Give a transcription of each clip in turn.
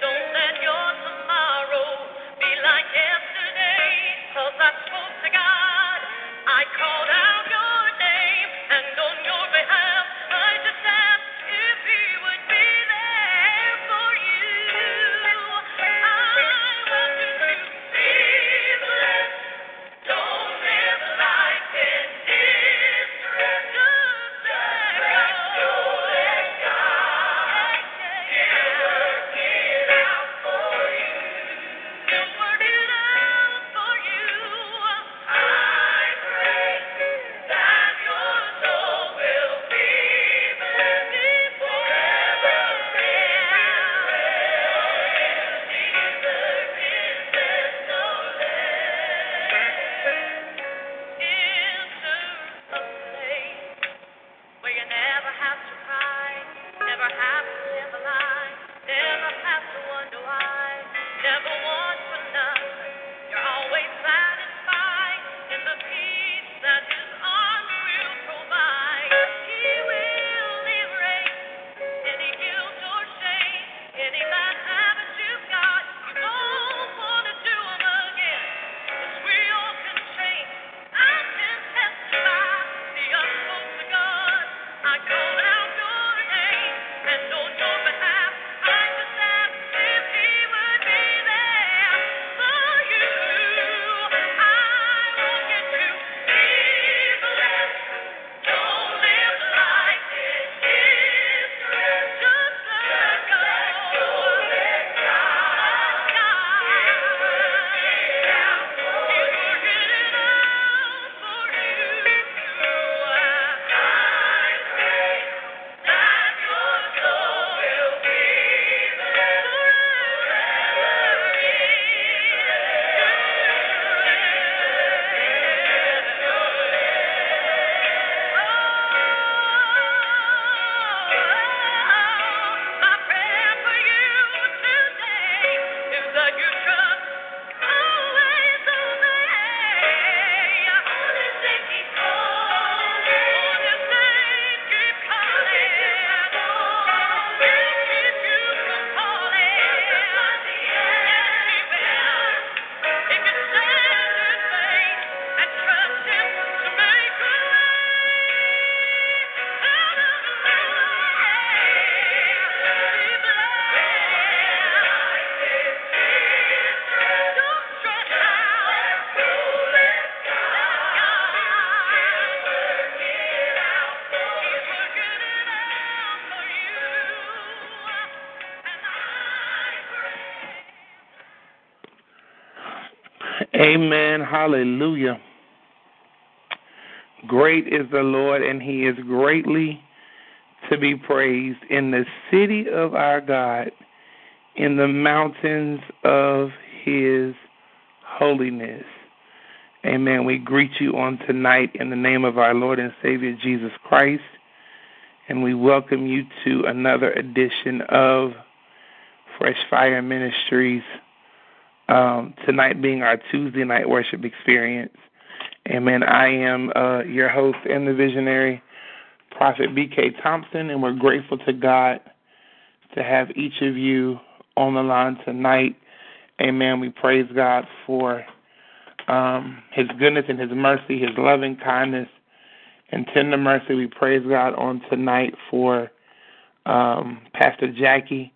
Don't let your Amen. Hallelujah. Great is the Lord, and he is greatly to be praised in the city of our God, in the mountains of his holiness. Amen. We greet you on tonight in the name of our Lord and Savior Jesus Christ, and we welcome you to another edition of Fresh Fire Ministries. Um, tonight being our Tuesday night worship experience. Amen. I am uh, your host and the visionary, Prophet B.K. Thompson, and we're grateful to God to have each of you on the line tonight. Amen. We praise God for um, His goodness and His mercy, His loving kindness and tender mercy. We praise God on tonight for um, Pastor Jackie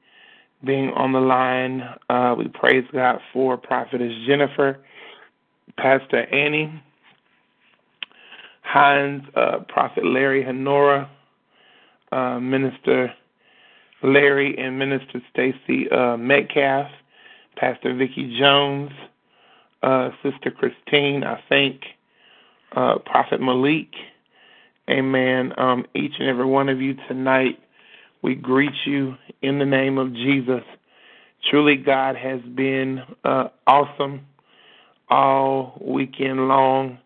being on the line. Uh, we praise God for Prophetess Jennifer, Pastor Annie Hines, uh, Prophet Larry Honora, uh, Minister Larry and Minister Stacy uh, Metcalf, Pastor Vicki Jones, uh, Sister Christine, I think, uh, Prophet Malik, Amen. Um, each and every one of you tonight, we greet you in the name of Jesus. Truly, God has been uh, awesome all weekend long.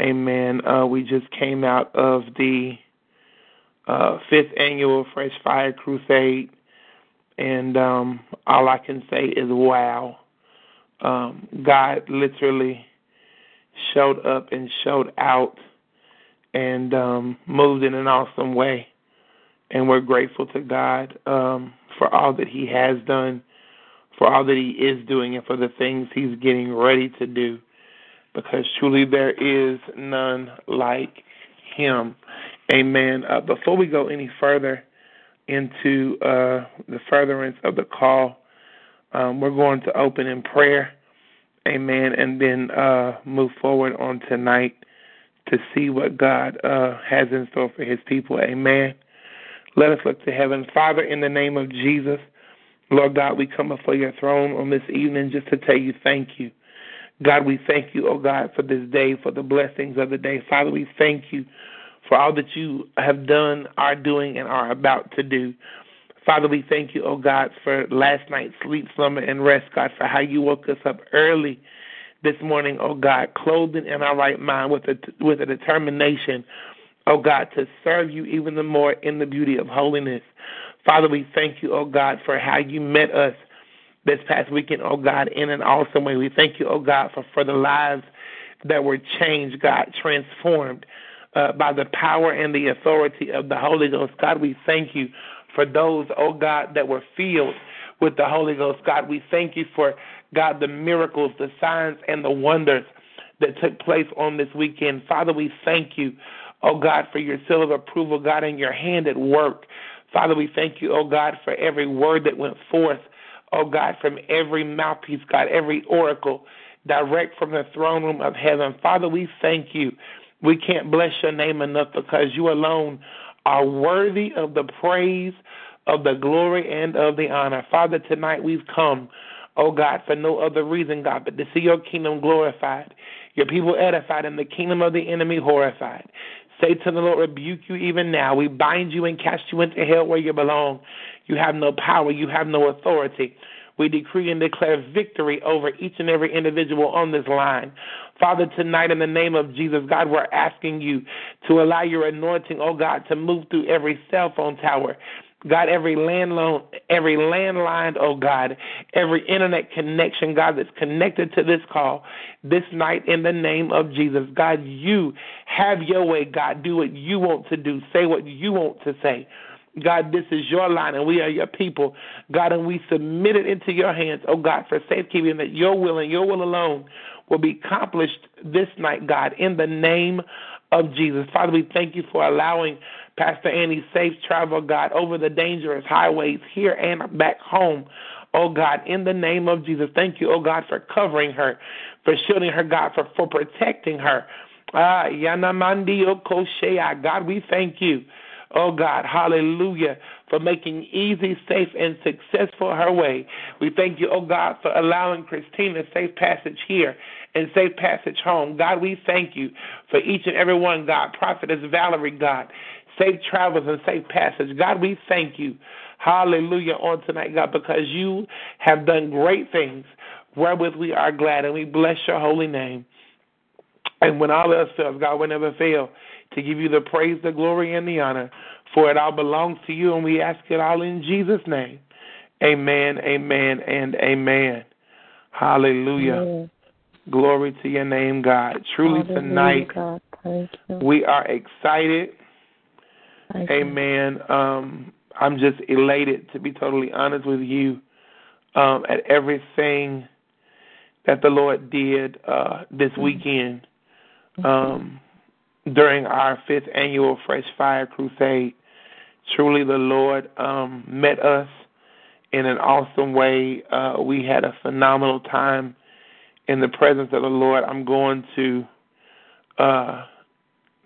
Amen. Uh, we just came out of the uh, fifth annual Fresh Fire Crusade, and um, all I can say is wow. Um, God literally showed up and showed out and um, moved in an awesome way. And we're grateful to God um, for all that He has done, for all that He is doing, and for the things He's getting ready to do. Because truly there is none like Him. Amen. Uh, before we go any further into uh, the furtherance of the call, um, we're going to open in prayer. Amen. And then uh, move forward on tonight to see what God uh, has in store for his people. Amen. Let us look to heaven. Father, in the name of Jesus, Lord God, we come before your throne on this evening just to tell you thank you. God, we thank you, oh God, for this day, for the blessings of the day. Father, we thank you for all that you have done, are doing, and are about to do. Father, we thank you, oh God, for last night's sleep, slumber, and rest, God, for how you woke us up early this morning, oh God, clothed in our right mind with a, with a determination, oh God, to serve you even the more in the beauty of holiness. Father, we thank you, oh God, for how you met us this past weekend, oh God, in an awesome way. We thank you, oh God, for, for the lives that were changed, God, transformed uh, by the power and the authority of the Holy Ghost. God, we thank you for those, oh God, that were filled with the Holy Ghost. God, we thank you for God, the miracles, the signs, and the wonders that took place on this weekend. Father, we thank you, oh God, for your seal of approval, God, and your hand at work. Father, we thank you, oh God, for every word that went forth, oh God, from every mouthpiece, God, every oracle direct from the throne room of heaven. Father, we thank you. We can't bless your name enough because you alone are worthy of the praise, of the glory, and of the honor. Father, tonight we've come oh God, for no other reason, God, but to see your kingdom glorified, your people edified, and the kingdom of the enemy horrified. Satan, the Lord rebuke you even now. We bind you and cast you into hell where you belong. You have no power, you have no authority. We decree and declare victory over each and every individual on this line. Father, tonight in the name of Jesus, God, we're asking you to allow your anointing, oh God, to move through every cell phone tower, God, every landline, every landline, oh God, every internet connection, God, that's connected to this call this night in the name of Jesus. God, you have your way, God. Do what you want to do. Say what you want to say. God, this is your line and we are your people. God, and we submit it into your hands, oh God, for safekeeping that your will and your will alone will be accomplished this night, God, in the name of Jesus. Father, we thank you for allowing Pastor Annie safe travel, God, over the dangerous highways here and back home. Oh God, in the name of Jesus, thank you, oh God, for covering her, for shielding her, God, for, for protecting her. Ah, Yanamandi Okoshea, God, we thank you. Oh God, hallelujah, for making easy, safe, and successful her way. We thank you, oh God, for allowing Christina safe passage here and safe passage home. God, we thank you for each and every one, God. Prophetess Valerie, God safe travels and safe passage. God, we thank you. Hallelujah on tonight, God, because you have done great things wherewith we are glad, and we bless your holy name. And when all else fails, God will never fail to give you the praise, the glory, and the honor, for it all belongs to you, and we ask it all in Jesus' name. Amen, amen, and amen. Hallelujah. Amen. Glory to your name, God. Truly Hallelujah, tonight, God. we are excited Amen. Um, I'm just elated to be totally honest with you um, at everything that the Lord did uh, this weekend um, during our fifth annual Fresh Fire Crusade. Truly, the Lord um, met us in an awesome way. Uh, we had a phenomenal time in the presence of the Lord. I'm going to uh,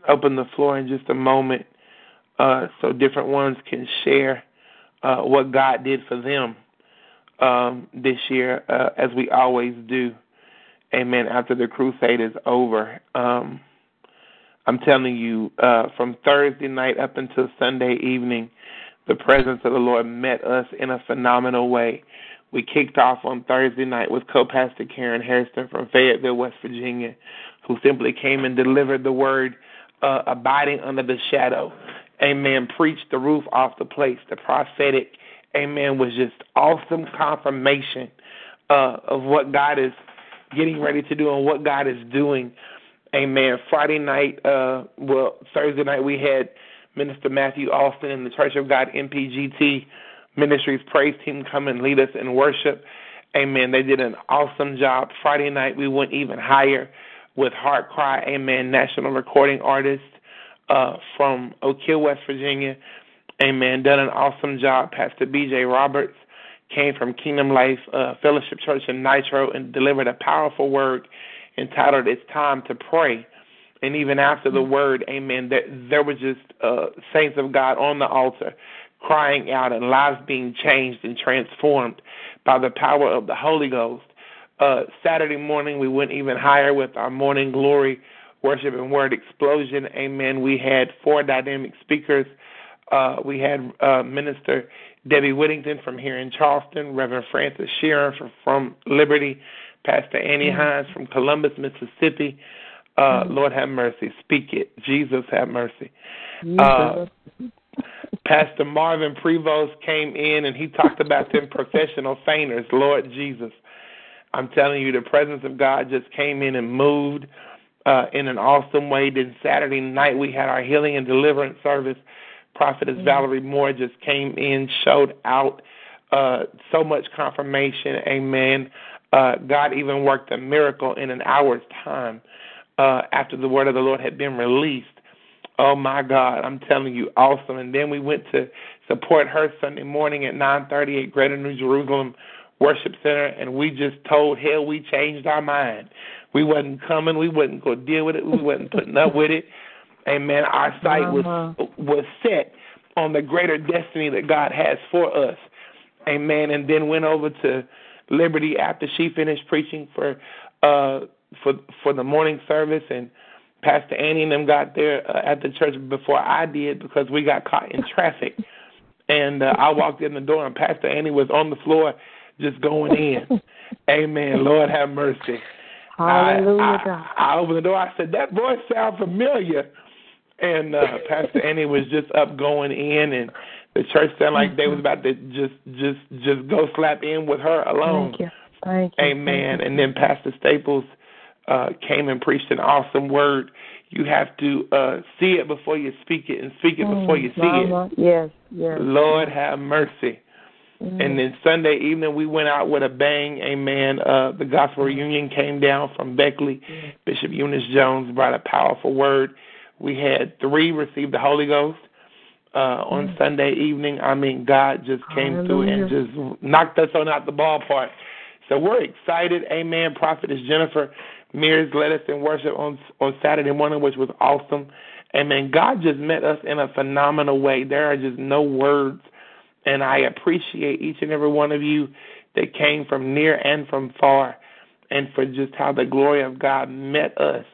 open the floor in just a moment uh, so different ones can share uh, what God did for them um, this year, uh, as we always do. Amen. After the crusade is over, um, I'm telling you, uh, from Thursday night up until Sunday evening, the presence of the Lord met us in a phenomenal way. We kicked off on Thursday night with co-pastor Karen Harrison from Fayetteville, West Virginia, who simply came and delivered the word, uh, abiding under the shadow. Amen. Preached the roof off the place. The prophetic, amen, was just awesome confirmation uh, of what God is getting ready to do and what God is doing. Amen. Friday night, uh, well, Thursday night, we had Minister Matthew Austin in the Church of God MPGT Ministries praise team come and lead us in worship. Amen. They did an awesome job. Friday night, we went even higher with Heart Cry, Amen, national recording artist uh, from Oak Hill, West Virginia. Amen. Done an awesome job. Pastor B.J. Roberts came from Kingdom Life uh, Fellowship Church in Nitro and delivered a powerful word entitled "It's Time to Pray." And even after the word, Amen, there, there was just uh, saints of God on the altar crying out and lives being changed and transformed by the power of the Holy Ghost. Uh, Saturday morning, we went even higher with our morning glory worship and word explosion. Amen. We had four dynamic speakers. Uh, we had uh, Minister Debbie Whittington from here in Charleston, Reverend Francis Sheeran from, from Liberty, Pastor Annie mm-hmm. Hines from Columbus, Mississippi. Uh, mm-hmm. Lord have mercy. Speak it. Jesus have mercy. Uh, Pastor Marvin Prevost came in and he talked about them professional fainters. Lord Jesus. I'm telling you, the presence of God just came in and moved uh, in an awesome way. Then Saturday night we had our healing and deliverance service. Prophetess mm-hmm. Valerie Moore just came in, showed out uh, so much confirmation. Amen. Uh, God even worked a miracle in an hour's time uh, after the word of the Lord had been released. Oh my God, I'm telling you, awesome. And then we went to support her Sunday morning at 9:30 at Greater New Jerusalem Worship Center, and we just told hell we changed our mind. We wasn't coming. We wasn't going to deal with it. We wasn't putting up with it. Amen. Our sight was uh-huh. was set on the greater destiny that God has for us. Amen. And then went over to Liberty after she finished preaching for uh for for the morning service and Pastor Annie and them got there uh, at the church before I did because we got caught in traffic. And uh, I walked in the door and Pastor Annie was on the floor just going in. Amen. Lord have mercy. Hallelujah, I, I, I opened the door. I said, "That voice sounds familiar." And uh, Pastor Annie was just up going in, and the church sounded like they was about to just, just, just go slap in with her alone. Thank you. Thank you. Amen. Thank you. And then Pastor Staples uh, came and preached an awesome word. You have to uh, see it before you speak it, and speak it before you see it. Yes, yes. Lord have mercy. Mm-hmm. And then Sunday evening we went out with a bang, amen. Uh the gospel mm-hmm. reunion came down from Beckley. Mm-hmm. Bishop Eunice Jones brought a powerful word. We had three receive the Holy Ghost uh on mm-hmm. Sunday evening. I mean God just came Hallelujah. through and just knocked us on out the ballpark. So we're excited, amen. Prophetess Jennifer Mears led us in worship on on Saturday morning, which was awesome. Amen. God just met us in a phenomenal way. There are just no words and I appreciate each and every one of you that came from near and from far, and for just how the glory of God met us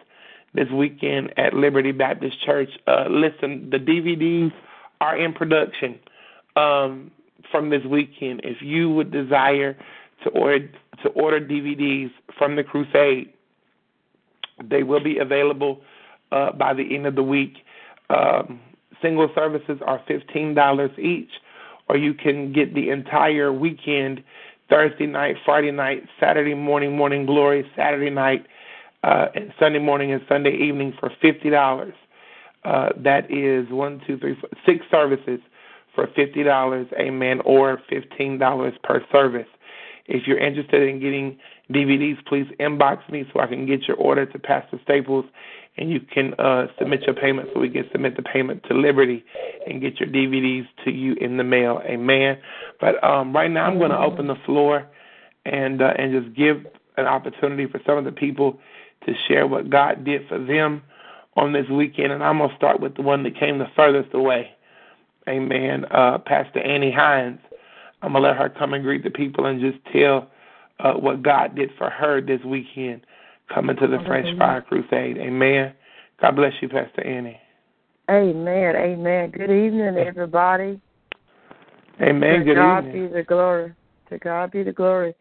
this weekend at Liberty Baptist Church. Uh, listen, the DVDs are in production um, from this weekend. If you would desire to order to order DVDs from the crusade, they will be available uh, by the end of the week. Um, single services are fifteen dollars each or you can get the entire weekend Thursday night, Friday night, Saturday morning, morning glory, Saturday night, uh, and Sunday morning and Sunday evening for fifty dollars. Uh, that is one, two, three, four, six services for fifty dollars, amen, or fifteen dollars per service. If you're interested in getting DVDs, please inbox me so I can get your order to Pastor Staples and you can uh, submit your payment so we can submit the payment to Liberty and get your DVDs to you in the mail. Amen. But um, right now I'm going to open the floor and uh, and just give an opportunity for some of the people to share what God did for them on this weekend. And I'm going to start with the one that came the furthest away. Amen. Uh, Pastor Annie Hines. I'm going to let her come and greet the people and just tell uh, what God did for her this weekend coming to the Fresh Fire Crusade. Amen. God bless you, Pastor Annie. Amen. Amen. Good evening, everybody. Amen. To Good God evening. be the glory. To God be the glory.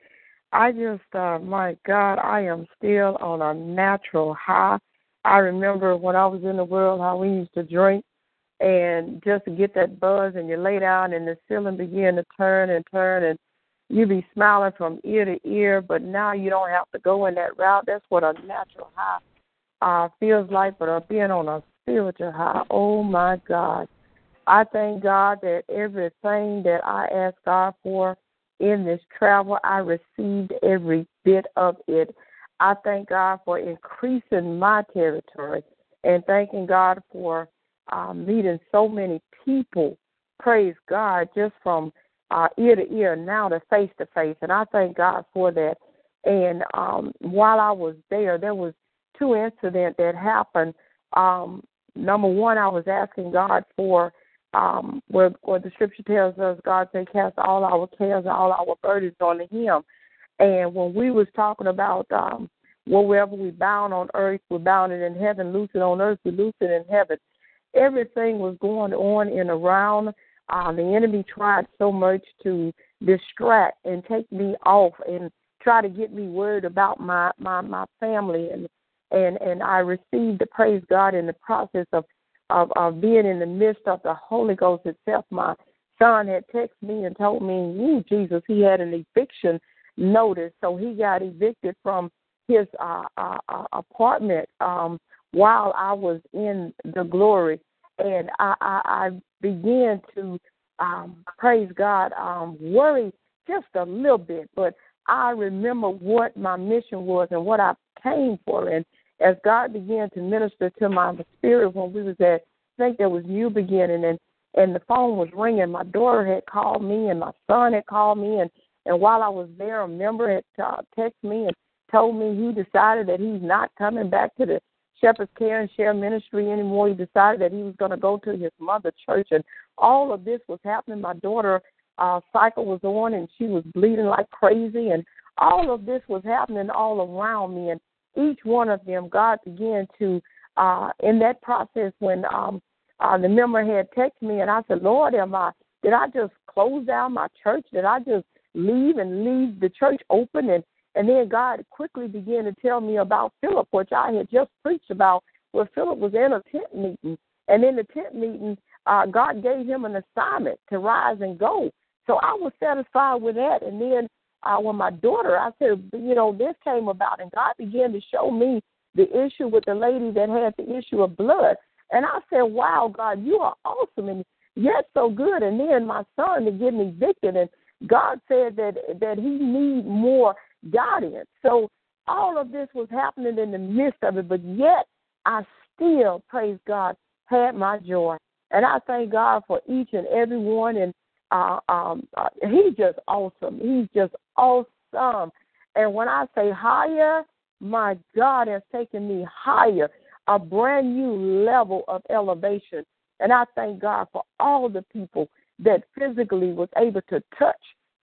I just, uh, my God, I am still on a natural high. I remember when I was in the world how we used to drink and just to get that buzz and you lay down and the ceiling began to turn and turn and you be smiling from ear to ear, but now you don't have to go in that route. That's what a natural high uh, feels like, but uh, being on a spiritual high, oh my God. I thank God that everything that I asked God for in this travel, I received every bit of it. I thank God for increasing my territory and thanking God for uh, meeting so many people. Praise God, just from uh, ear to ear, now to face to face, and I thank God for that. And um, while I was there, there was two incidents that happened. Um, number one, I was asking God for um, where, where the scripture tells us, God said, cast all our cares and all our burdens on Him. And when we was talking about um, wherever we bound on earth, we bound it in heaven, loose it on earth, we loose it in heaven. Everything was going on and around. Uh, the enemy tried so much to distract and take me off and try to get me worried about my my my family and and and I received the praise God in the process of of, of being in the midst of the Holy Ghost itself. My son had texted me and told me, "Ooh, Jesus, he had an eviction notice, so he got evicted from his uh, uh, uh, apartment um, while I was in the glory." And I, I, I began to um, praise God, um, worry just a little bit, but I remember what my mission was and what I came for. And as God began to minister to my spirit when we was at, I think there was new beginning, and and the phone was ringing. My daughter had called me, and my son had called me, and and while I was there, a member had uh, texted me and told me he decided that he's not coming back to the Shepherd's Care and Share Ministry anymore. He decided that he was going to go to his mother church, and all of this was happening. My daughter uh, cycle was on, and she was bleeding like crazy, and all of this was happening all around me. And each one of them, God began to, uh, in that process, when um, uh, the member had texted me, and I said, Lord, am I? Did I just close down my church? Did I just leave and leave the church open and and then God quickly began to tell me about Philip, which I had just preached about, where Philip was in a tent meeting. And in the tent meeting, uh, God gave him an assignment to rise and go. So I was satisfied with that. And then uh, when my daughter, I said, you know, this came about, and God began to show me the issue with the lady that had the issue of blood. And I said, wow, God, you are awesome and yet so good. And then my son to get me evicted, and God said that that he need more guidance. So all of this was happening in the midst of it, but yet I still, praise God, had my joy. And I thank God for each and every one. And uh, um, uh, he's just awesome. He's just awesome. And when I say higher, my God has taken me higher, a brand new level of elevation. And I thank God for all the people that physically was able to touch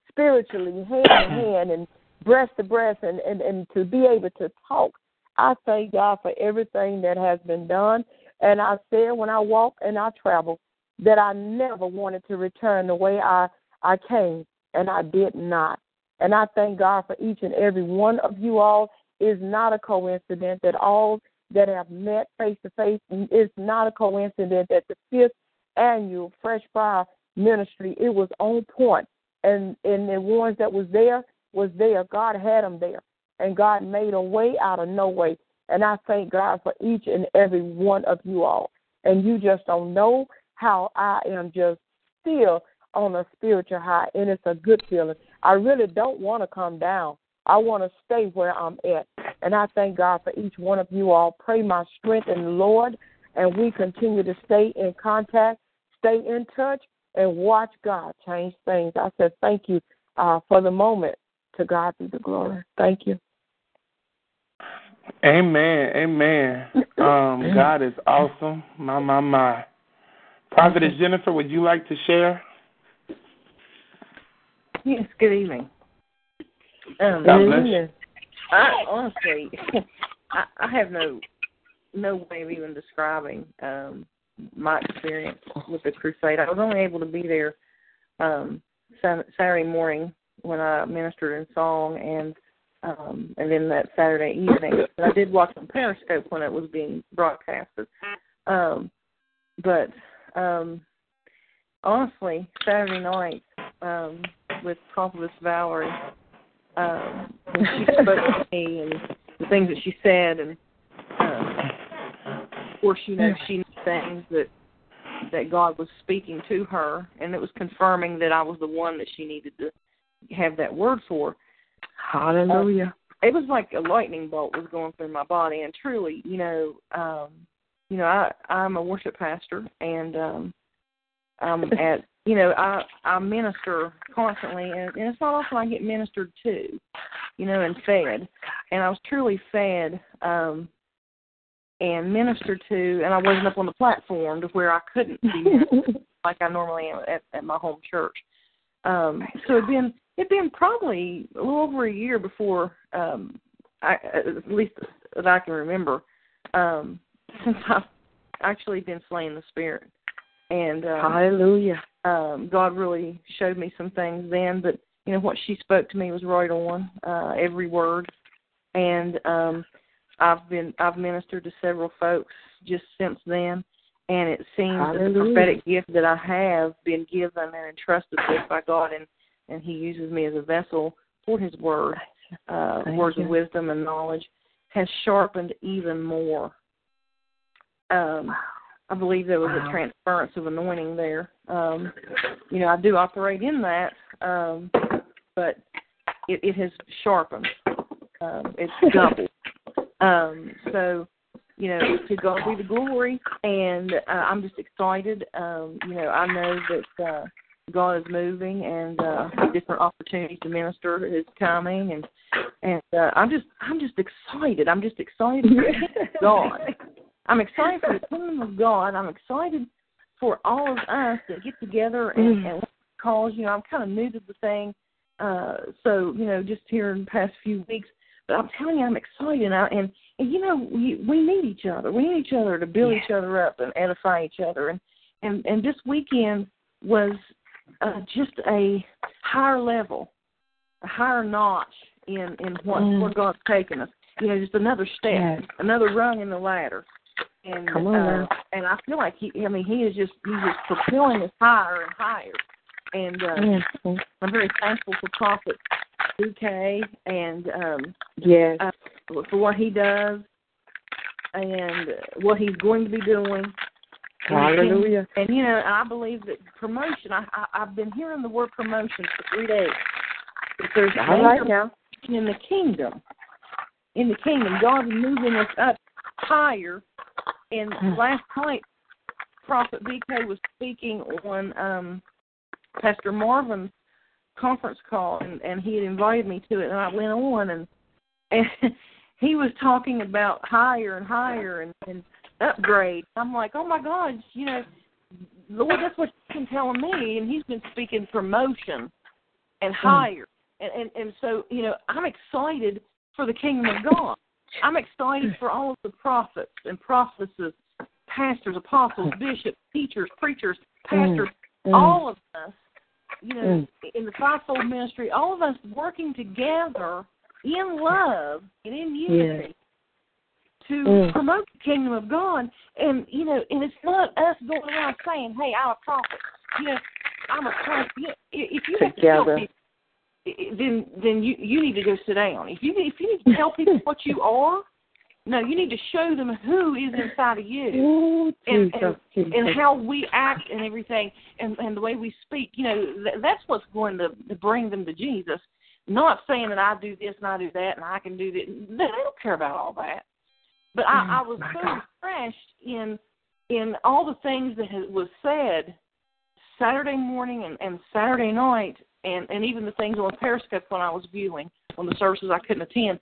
spiritually, hand in hand, and breast to breast and, and, and to be able to talk. I thank God for everything that has been done. And I said when I walk and I travel that I never wanted to return the way I, I came, and I did not. And I thank God for each and every one of you all. It's not a coincidence that all that have met face to face, it's not a coincidence that the fifth annual Fresh Fire Ministry, it was on point. And, and the ones that was there, was there. God had them there. And God made a way out of no way. And I thank God for each and every one of you all. And you just don't know how I am just still on a spiritual high. And it's a good feeling. I really don't want to come down. I want to stay where I'm at. And I thank God for each one of you all. Pray my strength in the Lord, and we continue to stay in contact, stay in touch, and watch God change things. I said thank you uh, for the moment. To God be the glory. Thank you. Amen. Amen. Um, God is awesome. My, my, my. Prophetess Jennifer, would you like to share? Yes, good evening. Um, God bless. Amen. I honestly, I, I have no no way of even describing um, my experience with the crusade. I was only able to be there um, Sat- Saturday morning when I ministered in song, and um, and then that Saturday evening. But I did watch on Periscope when it was being broadcasted. Um, but um, honestly, Saturday night um, with Prophetess Valerie, um, when she spoke to me and the things that she said, and uh, of course, you know, she knew things that that God was speaking to her, and it was confirming that I was the one that she needed to have that word for. Hallelujah. It was like a lightning bolt was going through my body, and truly, you know, um, you know, I I'm a worship pastor, and um, I'm at you know I I minister constantly, and, and it's not often I get ministered to, you know, and fed, and I was truly fed. um and ministered to, and I wasn't up on the platform to where I couldn't be like I normally am at, at my home church. Um, so it'd been it'd been probably a little over a year before, um, I, at least that I can remember, um, since I've actually been slaying the spirit, and um, Hallelujah. um, God really showed me some things then. But you know what she spoke to me was right on, uh, every word, and um, I've been I've ministered to several folks just since then, and it seems that the prophetic gift that I have been given and entrusted with by God, and and He uses me as a vessel for His word, uh, words you. of wisdom and knowledge, has sharpened even more. Um, I believe there was Wow. a transference of anointing there. Um, you know, I do operate in that, um, but it, it has sharpened. Um, it's doubled. Um, so, you know, to God be the glory, and uh, I'm just excited. Um, you know, I know that uh, God is moving, and uh, different opportunities to minister is coming, and and uh, I'm just I'm just excited. I'm just excited for God. I'm excited for the kingdom of God. I'm excited for all of us to get together and, and cause. You know, I'm kind of new to the thing, uh, so you know, just here in the past few weeks. But I'm telling you, I'm excited, and, I, and and you know, we we need each other. We need each other to build each other up and edify each other. And and and this weekend was uh, just a higher level, a higher notch in in what Mm. where God's taken us. You know, just another step, Yes. another rung in the ladder. And Come on uh, and I feel like he, I mean, he is just he's just propelling us higher and higher. And uh, Yes. I'm very thankful for Prophet BK and um, Yes. uh, for what he does and what he's going to be doing. Hallelujah. And you know, I believe that promotion. I, I I've been hearing the word promotion for three days. If there's All right now. in the kingdom, in the kingdom, God is moving us up higher. And last night, Prophet BK was speaking on um Pastor Marvin's conference call, and, and he had invited me to it, and I went on, and and he was talking about higher and higher and, and upgrade. I'm like, oh my God, you know, Lord, that's what he's been telling me, and he's been speaking promotion and hmm. higher, and, and and so you know, I'm excited for the kingdom of God. I'm excited for all of the prophets and prophetesses, pastors, apostles, bishops, teachers, preachers, pastors, Mm. all of us, you know, hmm. in the fivefold ministry, all of us working together in love and in unity to Mm. promote the kingdom of God. And you know, and it's not us going around saying, "Hey, I'm a prophet." You know, I'm a prophet. You know, if you have to tell Together. people, then then you you need to go sit down. If you if you need to tell people what you are, no, you need to show them who is inside of you Ooh, and, Jesus, and, Jesus. and how we act and everything and and the way we speak you know th- that's what's going to, to bring them to jesus Not saying that I do this and I do that and I can do that. They don't care about all that. But I, mm. I was so God. refreshed in in all the things that was said Saturday morning and, and Saturday night, and and even the things on Periscope when I was viewing on the services I couldn't attend.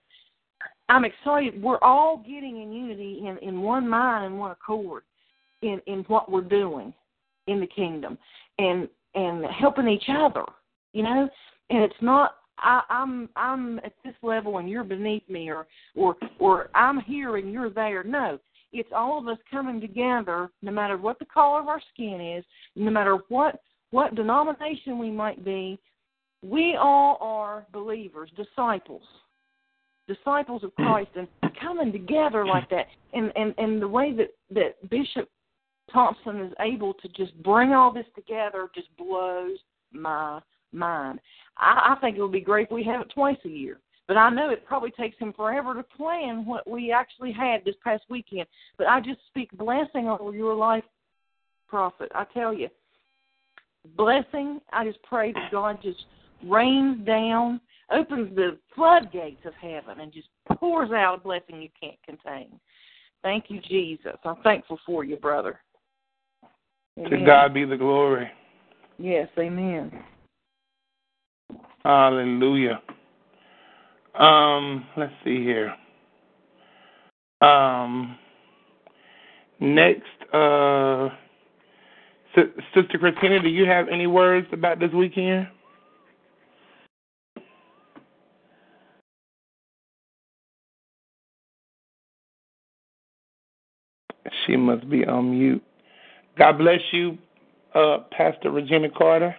I'm excited. We're all getting in unity in in one mind and one accord in in what we're doing in the kingdom and and helping each other. You know, and it's not I, I'm I'm at this level and you're beneath me, or or or I'm here and you're there. No, it's all of us coming together, no matter what the color of our skin is, no matter what what denomination we might be. We all are believers, disciples, disciples of Christ, and coming together like that. And and and the way that that Bishop Thompson is able to just bring all this together just blows my mind. I, I think it would be great if we have it twice a year. But I know it probably takes him forever to plan what we actually had this past weekend. But I just speak blessing over your life, Prophet. I tell you, blessing. I just pray that God just rains down, opens the floodgates of heaven, and just pours out a blessing you can't contain. Thank you, Jesus. I'm thankful for you, brother. To God be the glory. Yes, amen. Hallelujah. Um, let's see here. Um, next, uh, Sister Christina, do you have any words about this weekend? She must be on mute. God bless you, uh, Pastor Regina Carter.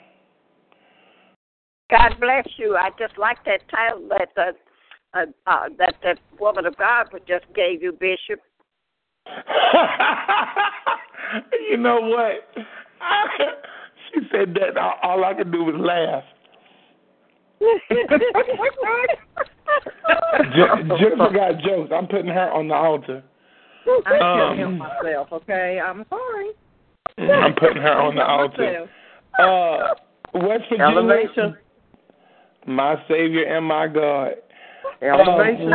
God bless you. I just like that title that the uh, uh, that that woman of God just gave you, Bishop. you know what? she said that all- all I could do was laugh. Jennifer got jokes. I'm putting her on the altar. I Um, killed him myself. Okay, I'm sorry. I'm putting her on the altar. Uh, West Virginia, Elevation. My Savior and my God. Elevation.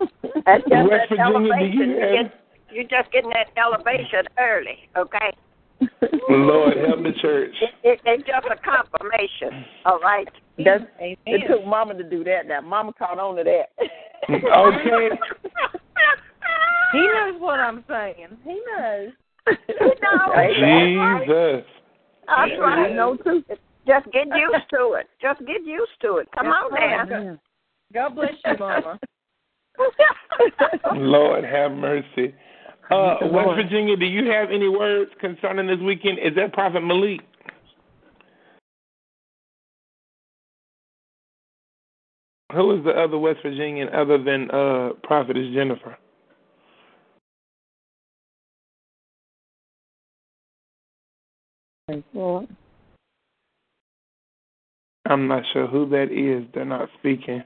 That's just West that Virginia, do elevation. you You have- get, you're just getting that elevation early, okay? Lord help the church. It, it, it's just a confirmation, all right? That's, Amen. it took Mama to do that. Now Mama caught on to that. Okay. He knows what I'm saying. He knows. He knows. Jesus. That's You right. know too. Just get used to it. Just get used to it. Come on now. God bless you, Mama. Lord have mercy. Uh, West Lord. Virginia, do you have any words concerning this weekend? Is that Prophet Malik? Who is the other West Virginian other than uh, Prophetess Jennifer? Praise the Lord. I'm not sure who that is. They're not speaking.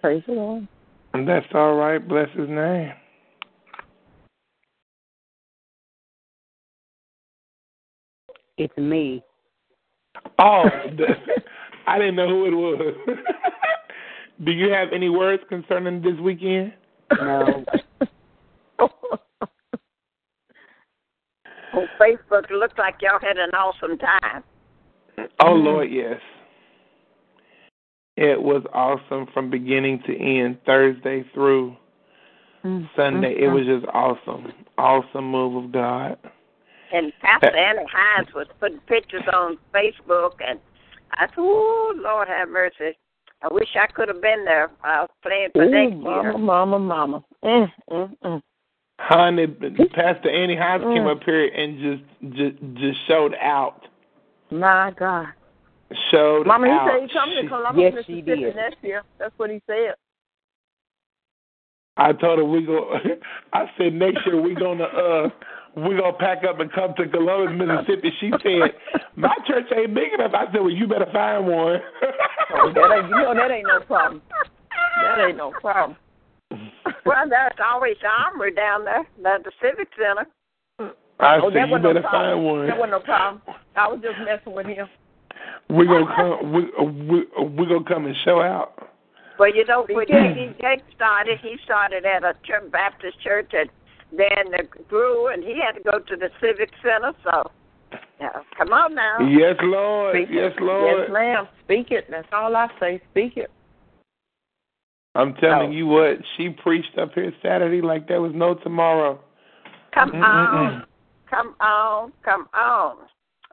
Praise the Lord. And that's all right. Bless his name. It's me. Oh, I didn't know who it was. do you have any words concerning this weekend? No. On Facebook, it looks like y'all had an awesome time. Oh Lord, yes. It was awesome from beginning to end, Thursday through Sunday. It was just awesome. Awesome move of God. And Pastor Annie Hines was putting pictures on Facebook, and I thought, oh, Lord have mercy. I wish I could have been there. I was playing for Ooh, next mama, year. mama, mama. Mm, mm, mm. Honey, Pastor Annie Hines came Mm. up here and just just just showed out. My God. Showed Mama, he said he's coming She- to Columbus, Yes, she Mississippi did. next year. That's what he said. I told her we go. I said next year we gonna uh we gonna pack up and come to Columbus, Mississippi. She said my church ain't big enough. I said, well, you better find one. Oh, that ain't, you know that ain't no problem. That ain't no problem. Well, there's always armory down there, at the Civic Center. I oh, said that you wasn't no better find one. That wasn't no problem. I was just messing with him. We gonna come. We we we gonna come and show out. Well, you know, when T.D. Jakes started, he started at a church, Baptist church, and then it grew, and he had to go to the Civic Center. So, yeah, come on now. Yes, Lord. Speak yes, it. Lord. Yes, ma'am. Speak it. That's all I say. Speak it. I'm telling Oh. you what, she preached up here Saturday like there was no tomorrow. Come Mm-mm-mm. on. Come on. Come on.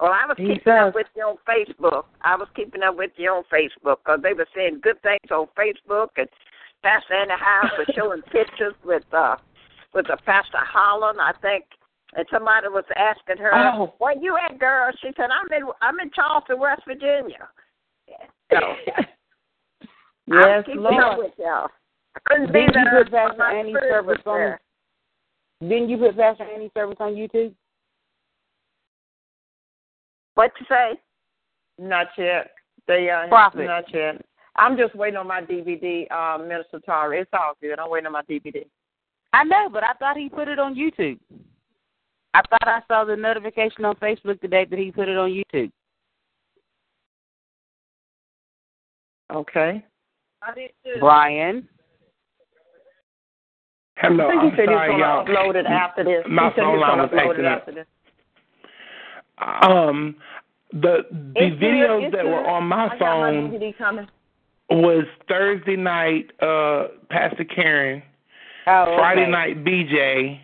Well, I was Jesus. keeping up with you on Facebook. I was keeping up with you on Facebook because they were saying good things on Facebook, and Pastor Annie House was showing pictures with uh with a Pastor Holland, I think. And somebody was asking her, Oh. "Where you at, girl?" She said, "I'm in I'm in Charleston, West Virginia." So yes, keeping up Lord. with y'all. I couldn't be Didn't you there. put Pastor Annie's service there. on? Didn't you put Pastor Annie's service on YouTube? What you say? Not yet. They uh, Prophet. Not yet. I'm just waiting on my DVD, uh, Minister Tara. It's all good. I'm waiting on my DVD. I know, but I thought he put it on YouTube. I thought I saw the notification on Facebook today that he put it on YouTube. Okay. I did too. Brian. Hello, I think he I'm said he was sorry, going to y'all. upload it after this. My he said he phone was line gonna was upload acting it up. Um, the the It's videos that were on my I got my phone was Thursday night, uh, Pastor Karen, Oh, okay. Friday night, BJ,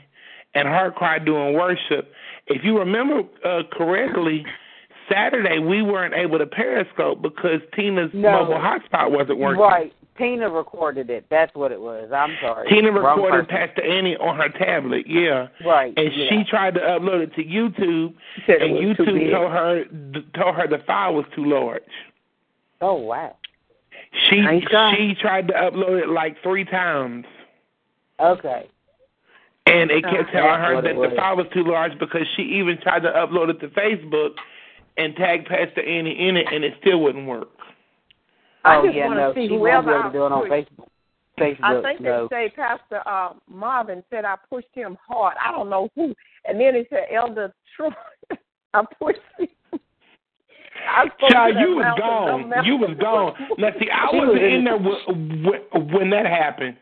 and Heart Cry doing worship. If you remember uh, correctly, Saturday we weren't able to Periscope because Tina's No. mobile hotspot wasn't working. Right. Tina recorded it. That's what it was. I'm sorry. Tina recorded. Pastor Annie on her tablet, yeah. Right. And yeah. she tried to upload it to YouTube, and YouTube told her told her the file was too large. Oh wow. She she tried to upload it like three times, Okay. and it kept uh, telling her that the file was too large because she even tried to upload it to Facebook and tag Pastor Annie in it, and it still wouldn't work. I oh just yeah, wanna no, see she whoever won't be able to do it I on Facebook. Facebook. I think no. they say Pastor uh, Marvin said I pushed him hard. I don't know who. And then he said Elder Troy. I pushed him. I spoke Child, you was gone. You was gone. Now, see, I wasn't was in in- there when, when, when that happened.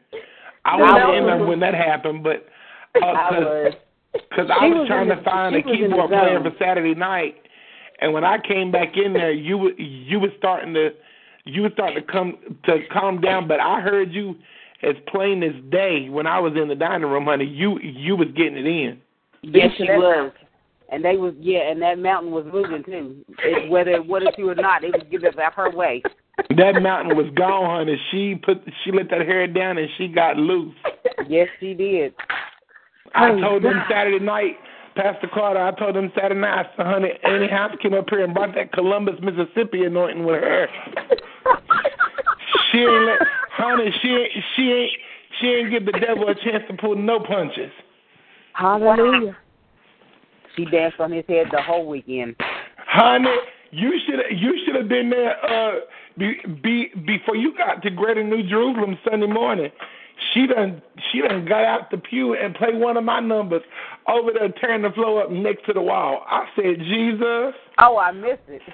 I wasn't I in there when that happened, but because was. Because I was was trying to the- find a she was in the keyboard player for Saturday night, and when I came back in there, you were you were starting to you were starting to come to calm down. But I heard you as plain as day when I was in the dining room, honey. You you was getting it in. Yes, she was. And they was yeah, and that mountain was moving too. It, whether it wanted to or not, it was giving up her way. That mountain was gone, honey. She put she let that hair down and she got loose. Yes, she did. I Oh, told them God. Saturday night, Pastor Carter. I told him Saturday night, I said, honey, Annie House came up here and brought that Columbus, Mississippi anointing with her. She ain't let, honey, she ain't, she ain't, she ain't give the devil a chance to pull no punches. Hallelujah. She danced on his head the whole weekend. Honey, you should you should have been there uh be, be before you got to Greater New Jerusalem Sunday morning. She done she done got out the pew and played one of my numbers over there tearing the floor up next to the wall. I said, Jesus. Oh, I missed it.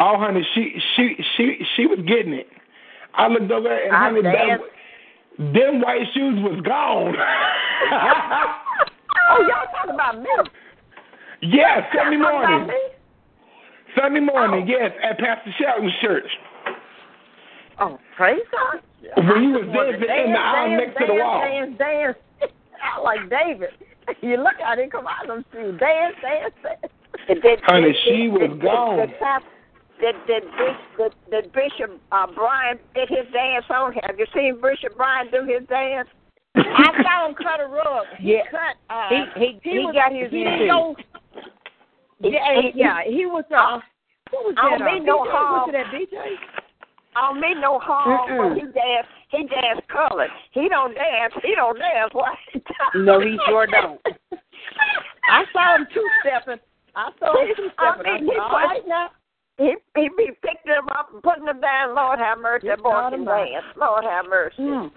Oh, honey, she she she she was getting it. I looked over and I honey, that, them white shoes was gone. Oh, y'all talking about me? yes, Sunday morning. Sunday morning, Oh. yes, at Pastor Shelton's church. Oh, praise God. When you I was just wanted dancing in the aisle dance, next to the dance, wall. Dance, dance, out like David. You look at it, come out and see. Dance, dance, dance. Did, did, Honey, did, she did, was did, gone. Did, did, did, did, did Bishop uh, Brian did his dance on? Have you seen Bishop Brian do his dance? I saw him cut a rug. He Yeah. cut. Uh, He he he, was, got his he in didn't too. go. Yeah, yeah, he was. Uh, what was I that? don't Uh, mean no BJ? harm. Was it that BJ? I don't mean no harm, Mm-mm. but he dance. He dance colored. He don't dance. He don't dance white. No, he sure don't. I saw him two stepping. I saw him two I stepping. mean, he all put- right now. He he be picking them up and putting them down. Lord have mercy, that Good boy God can Almighty. dance. Lord have mercy. Mm.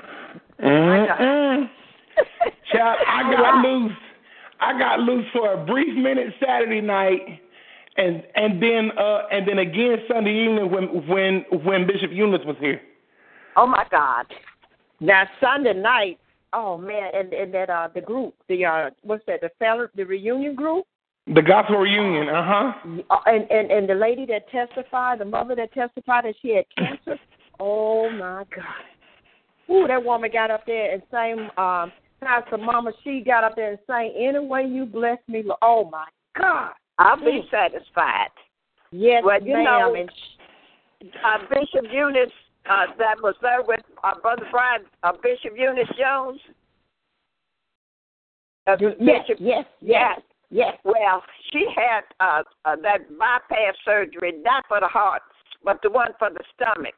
Mm-mm. Child, I got loose. I got loose for a brief minute Saturday night, and and then uh and then again Sunday evening when when when Bishop Eunice was here. Oh my God. Now Sunday night, oh man, and and that uh the group, the uh what's that, the fellow the reunion group? The gospel reunion, uh huh. Uh, and, and and the lady that testified, the mother that testified that she had cancer. Oh my God. Ooh, that woman got up there and sang um Pastor Mama, she got up there and sang, Any way you bless me, Lord. Oh my God. I'll be satisfied. Yes, Well, you ma'am. know, and Uh, Bishop Eunice, uh, that was there with uh, Brother Brian, uh, Bishop Eunice Jones. Uh, yes, Bishop, yes, yes. yes. Well, she had uh, uh, that bypass surgery, not for the heart, but the one for the stomach.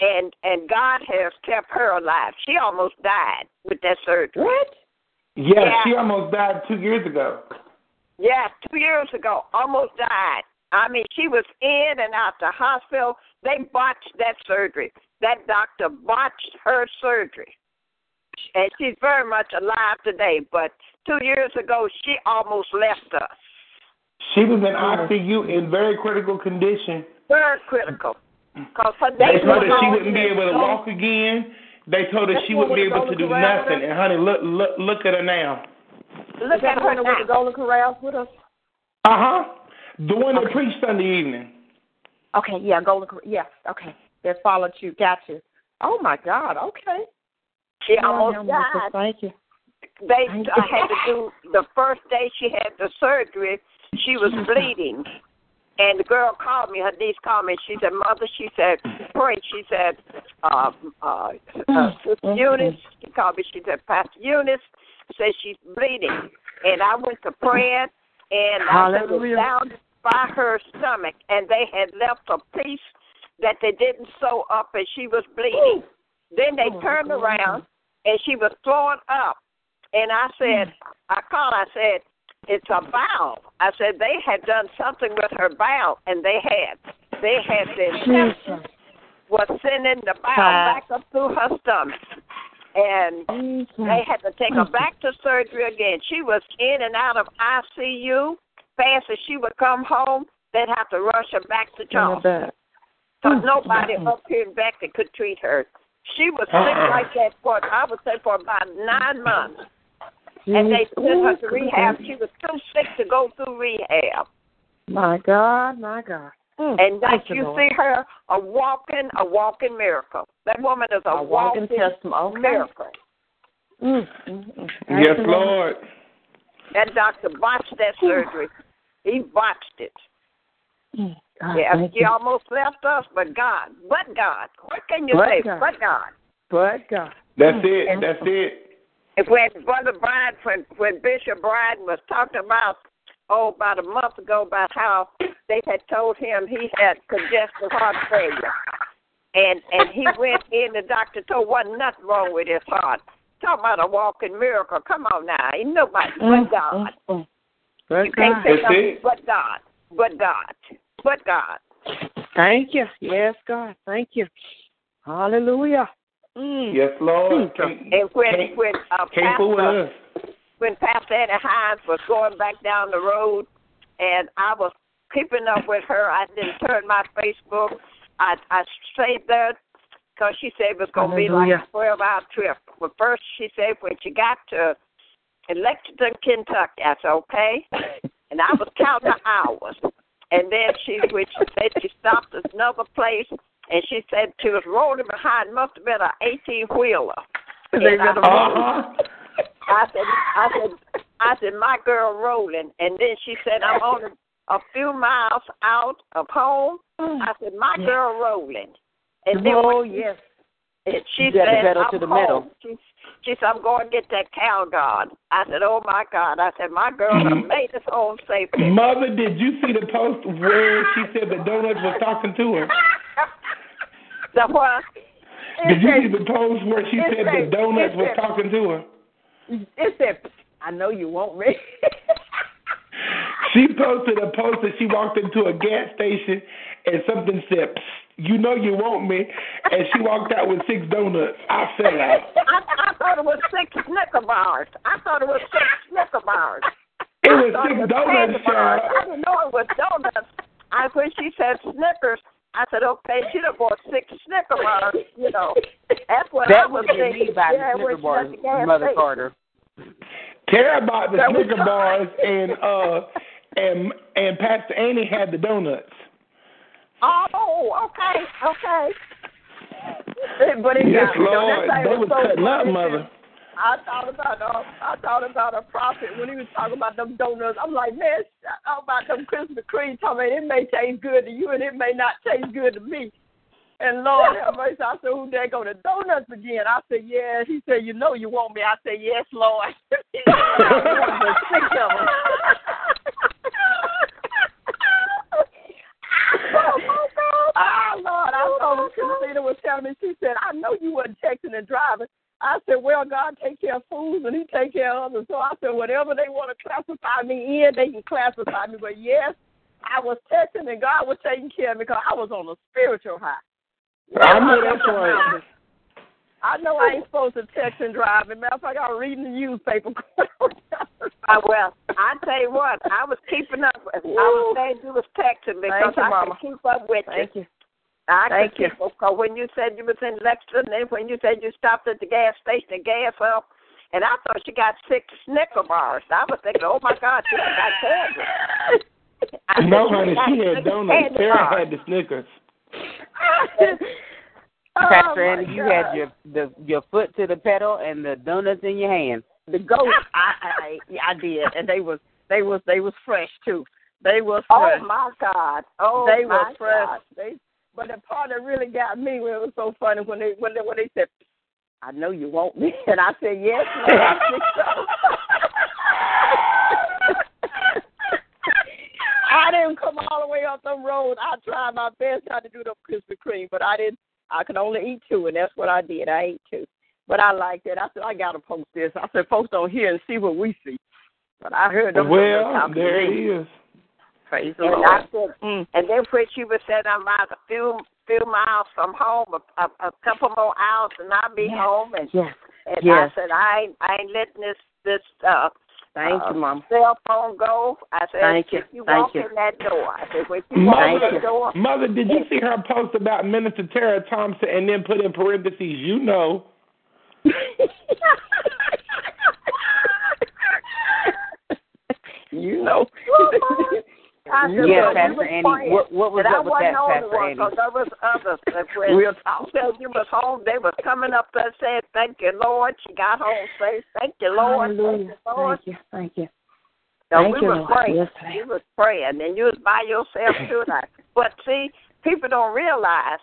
And and God has kept her alive. She almost died with that surgery. What? Yeah, Yeah. she almost died two years ago. Yeah, two years ago, almost died. I mean, she was in and out the hospital. They botched that surgery. That doctor botched her surgery. And she's very much alive today, but two years ago, she almost left us. She was in ICU in very critical condition. Very critical. Cause her They days told her she wouldn't be able to walk again. They told her she wouldn't be able to do nothing. And honey, look look look at her now. Look at the her one that went. Golden Corrals with us? Uh huh. The one that preached Sunday evening. Okay, yeah, Golden Corral. Yeah, okay. That followed you. Got you. Oh my God. Okay. She Lord, almost died. Thank you. They Thank uh, had to do the first day she had the surgery. She was bleeding, and the girl called me. Her niece called me. She said, "Mother," she said, "Pray." She said, uh, uh, uh, "Sister Eunice." She called me. She said, "Pastor Eunice says she's bleeding," and I went to praying, and I was Hallelujah. Down by her stomach," and they had left a piece that they didn't sew up, and she was bleeding. Then they Oh, turned God. around and she was throwing up. And I said, I called, I said, it's a bowel. I said, they had done something with her bowel, and they had. They had the was sending the bowel Ah. back up through her stomach. And mm-hmm. they had to take her back to surgery again. She was in and out of ICU. Fast as she would come home, they'd have to rush her back to Charleston. Because hmm. nobody up here in Beckton could treat her. She was sick uh-uh. like that for, I would say, for about nine months. And they sent her to rehab. She was too sick to go through rehab. My God, my God. Mm, And that thank you, you Lord. see her a walking, a walking miracle. That woman is a, A walking walking testimony. Okay. miracle. Mm, mm, mm. Yes, Lord. That doctor botched that surgery. He botched it. Mm, God, Yeah, he you. almost left us, but God, but God. What can you But say? God. But God. But God. That's it. That's it. And when Brother Brian, when, when Bishop Brian was talking about, oh, about a month ago, about how they had told him he had congestive heart failure. And and he went in, the doctor told wasn't nothing wrong with his heart. Talking about a walking miracle. Come on now. Ain't nobody but God. Mm, mm. But You can't God. say nothing but God. But God. But God. Thank you. Yes, God. Thank you. Hallelujah. Mm. Yes, Lord. Jesus. Can't, And when can't, when uh, can't fool with Pastor us. when Pastor Annie Hines was going back down the road, and I was keeping up with her. I didn't turn my Facebook. I I stayed there because she said it was going to be like a twelve hour trip. But first, she said when she got to Lexington, Kentucky, I said okay, and I was counting the hours. And then she, when she said she stopped at another place, and she said she was rolling behind, must have been an eighteen wheeler. They And I- better Uh-huh. I said, I said, I said, my girl rolling, and then she said, I'm only a few miles out of home. I said, my girl rolling, and then oh, she- yes. and she You said, pedal I'm to the home. metal. She, she said, I'm going to get that cow guard. I said, oh my God. I said, my girl Mm-hmm. done made us home safely. Mother, did you see the post where she said the donuts was talking to her? The what? Did you see the post where she said the donuts it was talking to her? It said, I know you want me. She posted a post that she walked into a gas station and something said, "You know you want me," and she walked out with six donuts. I fell out. I, I thought it was six Snicker bars. I thought it was six Snicker bars. It was six it was donuts, bars. I didn't know going with donuts. I when she said Snickers, I said, okay, she done bought six Snicker bars. You know, that's what I That was was your thinking. need by the Snicker she bars, left the Mother station. Carter. Tara bought the That Snicker bars and uh and and Pastor Annie had the donuts. Oh, okay, okay. But it Yes, got me, though. Lord. That thing They was so cutting up, funny. mother. I thought about uh, I thought about a prophet when he was talking about them donuts. I'm like, man, up about them Krispy Kreme. Talking about it may taste good to you and it may not taste good to me. And Lord have mercy, I said, who they go to donuts again? I said, yes. He said, you know you want me. I said, yes, Lord. He said, I want the six of them. Ah, Lord, I told Christina was telling me, she said, I know you wasn't texting and driving. I said, well, God take care of fools and he take care of others. So I said, whatever they want to classify me in, they can classify me. But yes, I was texting and God was taking care of me because I was on a spiritual high. I know that's right. I know I ain't supposed to text and drive. As a matter of fact, I was reading the newspaper. Uh, well, I tell you what, I was keeping up. I was saying you was texting because Thank you, I Mama. could keep up with Thank you. you. I Thank could keep up. Cause when you said you was in Lexington, and when you said you stopped at the gas station to gas up, and I thought she got six Snicker bars. I was thinking, oh my God, she done got candy. I said, No, she honey, got she had donuts. candy Sarah bars. had the Snickers. Pastor Oh, Annie, my you had your the your foot to the pedal and the donuts in your hand. the goat. I, I I did, and they was they was they was fresh too. They was Oh my God! Oh they my was fresh. God! They, but the part that really got me when it was so funny when they when they when they said, "I know you want me," and I said, "Yes, Lord, I think so." I didn't come all the way up the road. I tried my best not to do the Krispy Kreme, but I didn't. I could only eat two, and that's what I did. I ate two, but I liked it. I said I gotta post this. I said folks don't hear and see what we see. But I heard them. Well, there it is. Praise the And Lord. I said, Mm. and then when she was said I'm about a few few miles from home, a, a, a couple more hours, and I'll be Yes. home. And Yes. and Yes. I said I ain't I ain't letting this this uh Thank uh, you, Mom. cell phone go. I said Thank you. if you Thank walk you. in that door, I said when you walk in you. the door, Mother, did you see her post about Minister Tara Thompson and then put in parentheses, you know? you know. I said, Yes, well, you Pastor was Annie. What what was and I up with wasn't that, the only Pastor one, Annie? 'cause there was others that when Real talk. you was home, they was coming up there saying, "Thank you, Lord." She got home safe. Thank you, Lord. Thank you, Lord. Thank you. Thank you. So Thank we you, was Lord. praying. Yes, you was praying, and you was by yourself too. Now. But see, people don't realize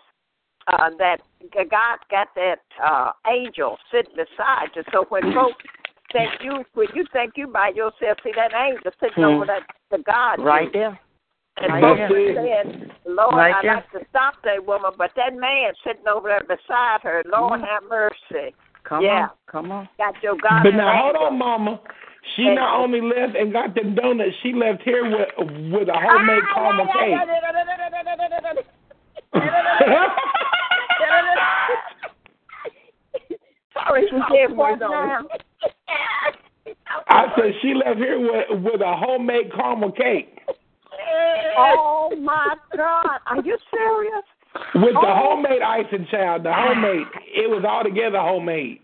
uh, that God got that uh, angel sitting beside you. So when folks think you, when you think you by yourself, see that angel sitting Hmm. over that the God. Right there. And Right folks there. saying, Lord, Right I'd there. like to stop that woman, but that man sitting over there beside her, Lord Mhm. have mercy. Come Yeah. on. Come on. Got your God. But now, hold on, Mama. She Hey. not only left and got them donuts, she left here with with a homemade Ah, caramel cake. Sorry, She said, what now? I said she left here with with a homemade caramel cake Oh my God! Are you serious? with the Oh. homemade icing, child. The homemade. It was all together homemade.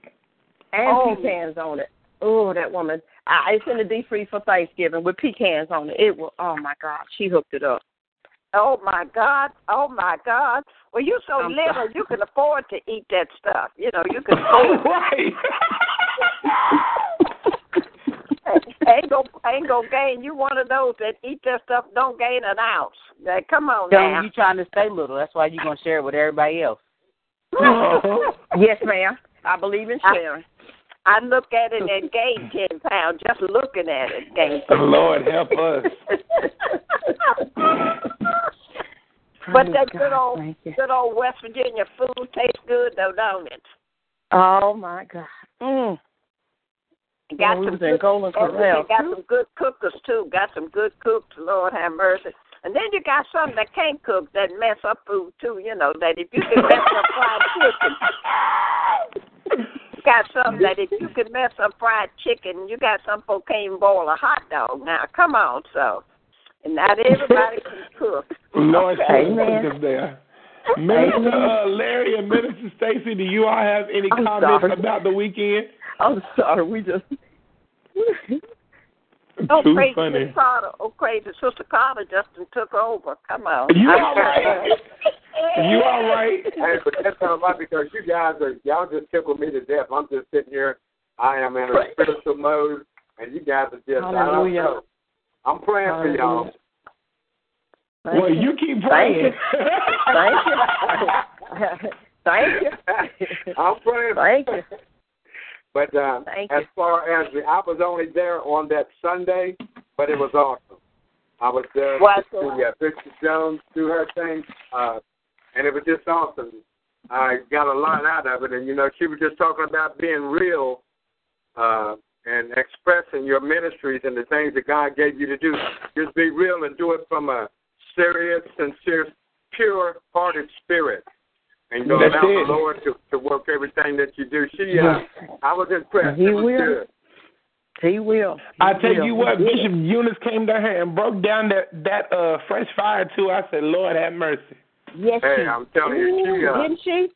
And Oh. pecans on it. Oh, that woman. I, it's in the deep freeze for Thanksgiving with pecans on it. It was, oh my God, she hooked it up. Oh my God! Oh my God! Well, you so I'm little, sorry. you can afford to eat that stuff. You know, you can afford. right. ain't go ain't go gain. You one of those that eat that stuff, don't gain an ounce. Now, come on Tell now. you trying to stay little. That's why you're gonna share it with everybody else. Yes, ma'am. I believe in sharing. I look at it and gain ten pounds just looking at it. Gain. Lord help us. But that God. good old good old West Virginia food tastes good though, don't it? Oh my God. Mm. Got we some good, Golden and Corral. Got some good cookers too. Got some good cooks. Lord have mercy. And then you got some that can't cook that mess up food too. You know that if you can mess up fried chicken, you got some that if you can mess up fried chicken, you got some folk can't even boil a hot dog. Now come on, so and not everybody can cook. Lord, Okay. she put us there. Minister uh, Larry and Minister Stacy, do you all have any I'm comments sorry. about the weekend? I'm sorry, we just Oh, Too crazy funny. Miss Carter. Oh, crazy Sister Carter Justin took over. Come on. You all right? You all right? Hey, but that's all right because you guys are y'all just tickle me to death. I'm just sitting here. I am in a spiritual mode, and you guys are just I don't Hallelujah. know. I'm praying for y'all. Thank well, you keep praying. Thank you. Thank you. I'm praying. Thank you. But uh, Thank as you. far as the, I was only there on that Sunday, but it was awesome. I was there What? to see uh, Bishop Jones do her thing, uh, and it was just awesome. I got a lot out of it, and you know, she was just talking about being real uh, and expressing your ministries and the things that God gave you to do. Just be real and do it from a serious, sincere, pure-hearted spirit. And you know, That's allow it. the Lord to, to work everything that you do. She, uh, I was impressed. He it was will. good. He will. He I tell will. you what, Bishop Eunice came down here and broke down that that uh fresh fire too. I said, Lord have mercy. Yes, Hey, she. I'm telling you, she, uh, didn't she?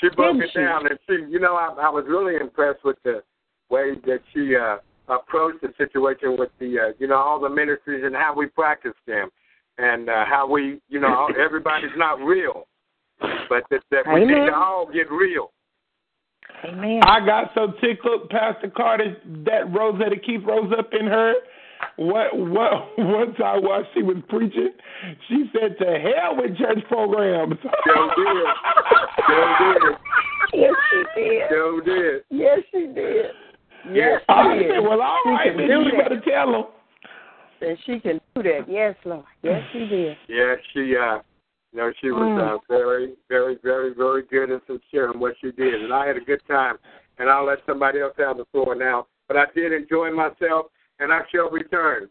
She broke Didn't it she? down, and she, you know, I, I was really impressed with the way that she uh, approached the situation with the, uh, you know, all the ministries and how we practice them, and uh, how we, you know, everybody's not real, but that, that we need to all get real. Amen. I got so tickled, Pastor Carter, that Rosetta Keith rose up in her. What what one time while she was preaching, she said, "To hell with church programs." Joe did. Joe did. Yes, she did. Joe did. Yes, she did. Yes, I she did. said, "Well, all She right, can then you that. better tell them." And she can do that. Yes, Lord. Yes, she did. Yeah, she, uh, you know, she was Mm. uh, very, very, very, very good and sincere in what she did, and I had a good time. And I'll let somebody else have the floor now. But I did enjoy myself, and I shall return.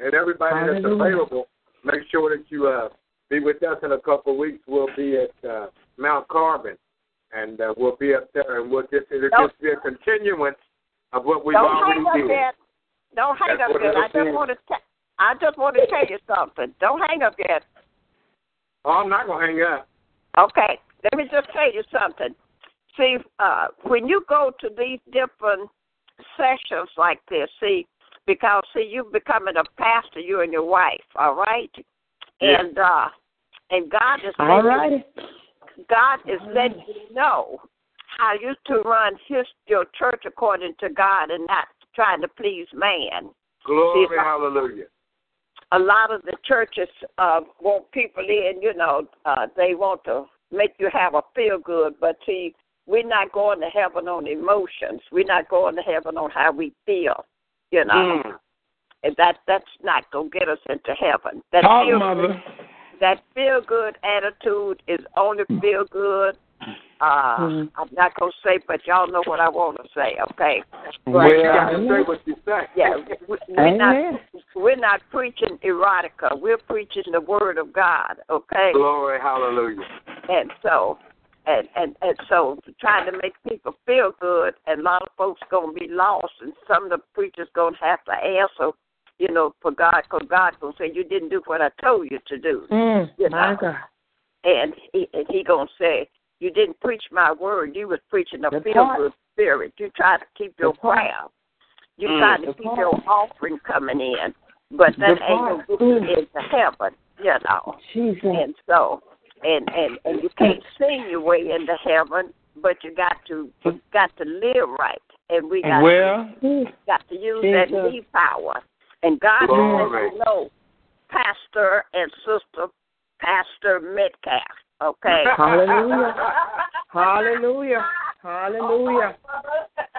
And everybody that's available, make sure that you uh, be with us in a couple of weeks. We'll be at uh, Mount Carbon, and uh, we'll be up there, and we'll just it'll Don't- just be a continuance of what we've Don't already hang up did. yet. Don't hang That's up yet. I just want to. T- I just want to tell you something. Don't hang up yet. Oh, I'm not gonna hang up. Okay, let me just tell you something. See, uh, when you go to these different sessions like this, see, because see, you becoming a pastor, you and your wife, all right, Yeah. and uh, and God is All letting-. God is letting you know how you to run his your church according to God and not trying to please man. Glory, See, hallelujah. a lot of the churches uh want people in, you know, uh they want to make you have a feel good, but see, we're not going to heaven on emotions. We're not going to heaven on how we feel, you know. Mm. And that that's not gonna get us into heaven. That Talk, feel mother. that feel good attitude is only feel good. Uh Mhm. I'm not gonna say but y'all know what I wanna say, okay? Well, you gotta say what you say. yeah, we- we're not we're not preaching erotica. We're preaching the word of God, okay? Glory, hallelujah. And so, and and and so, trying to make people feel good, and a lot of folks gonna be lost, and some of the preachers gonna have to answer, you know, for God, because God gonna say you didn't do what I told you to do, Mm, You my know. God. and he and he gonna say you didn't preach my word. You was preaching a The feel part. good spirit. You tried to keep your The part. prayer. You Mm. tried to keep part. your offering coming in, but that The ain't part. gonna get you into heaven, you know. Jesus. And so, and and and you can't sing your way into heaven, but you got to you got to live right, and we got Well, to, got to use that Jesus. knee power. And God Glory. let you know, Pastor and Sister Pastor Metcalf. Okay. Hallelujah. Hallelujah. Hallelujah.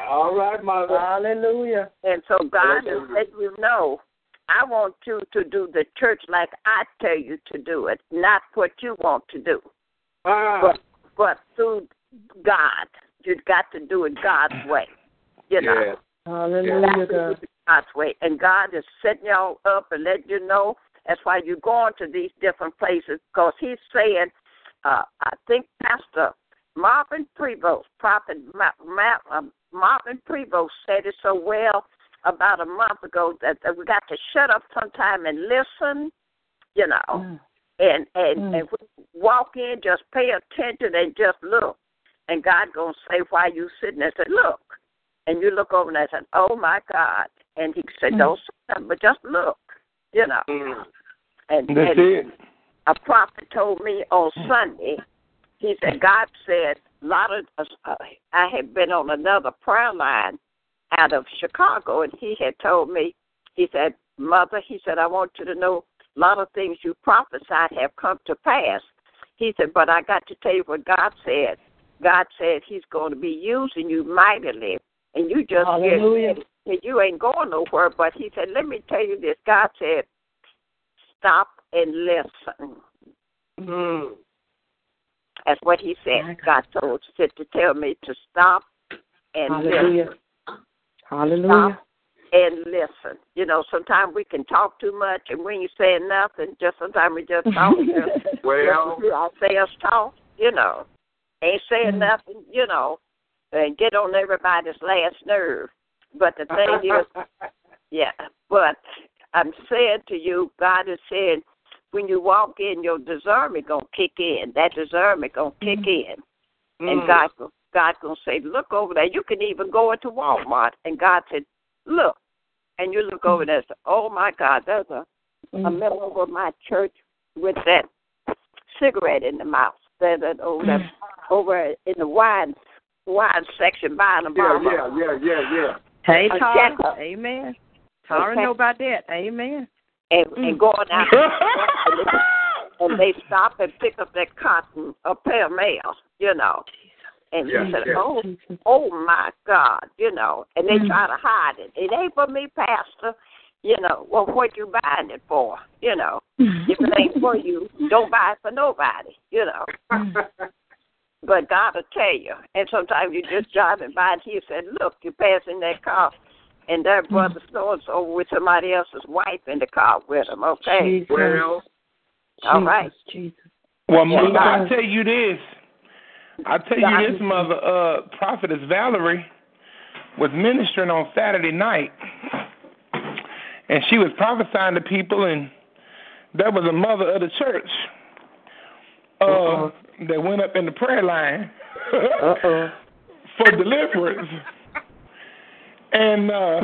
All right, mother. Hallelujah. And so God Hallelujah. let you know, I want you to do the church like I tell you to do it, not what you want to do. Ah, But but through God. You've got to do it God's way. You know. yeah. Hallelujah, Got to do God. God's way. And God is setting y'all up and letting you know. That's why you're going to these different places because He's saying, uh, I think Pastor Marvin Prevost, Prophet Ma- Ma- um, Marvin Prevost said it so well about a month ago that, that we got to shut up sometime and listen you know. Mm. And and and when walk in, just pay attention and just look. And God gonna say why you sitting there, say, look. And you look over and I said, oh my God. And he said, Mm. don't say nothing, but just look, you know. And, That's and it. a prophet told me on Sunday, he said, God said, a lot of, uh, I had been on another prayer line out of Chicago, and he had told me, he said, Mother, he said, I want you to know a lot of things you prophesied have come to pass. He said, but I got to tell you what God said. God said He's going to be using you mightily, and you just Hallelujah. get and you ain't going nowhere. But He said, let me tell you this. God said, stop and listen. Mm. That's what He said. God told said to tell me to stop and Hallelujah. listen. Hallelujah. and listen. You know, sometimes we can talk too much, and when you say nothing, just sometimes we just talk. just, Well, just I say us talk. You know, ain't saying nothing. You know, and get on everybody's last nerve. But the thing is, yeah. But I'm saying to you, God is saying, when you walk in, your discernment gonna kick in. That discernment gonna kick in, and Mm. God, go- God gonna say, look over there. You can even go into Walmart, and God said, look, and you look over there. and say, Oh my God, there's a a mm-hmm. member of my church with that cigarette in the mouth. There's that over there, mm. over in the wine wine section buying a yeah, yeah, yeah, yeah, yeah. Hey, A Tara. checker. Amen. Tara Okay. know about that. Amen. and, and mm. going out and they stop and pick up that cotton a pair of mail, you know. And Yeah, he said, yeah. Oh oh my God, you know, and they Mm. try to hide it. It ain't for me, Pastor. You know, well what you buying it for? You know. If it ain't for you, don't buy it for nobody, you know. But God will tell you. And sometimes you just driving by and he said, Look, you're passing that car and that brother so and so with somebody else's wife in the car with him, okay? Jesus. Well, All right. Jesus. Well, Yeah, mother, I tell you this. I tell you this, mother. Uh, prophetess Valerie was ministering on Saturday night, and she was prophesying to people, and there was a mother of the church uh, that went up in the prayer line Uh-oh. for deliverance. And uh,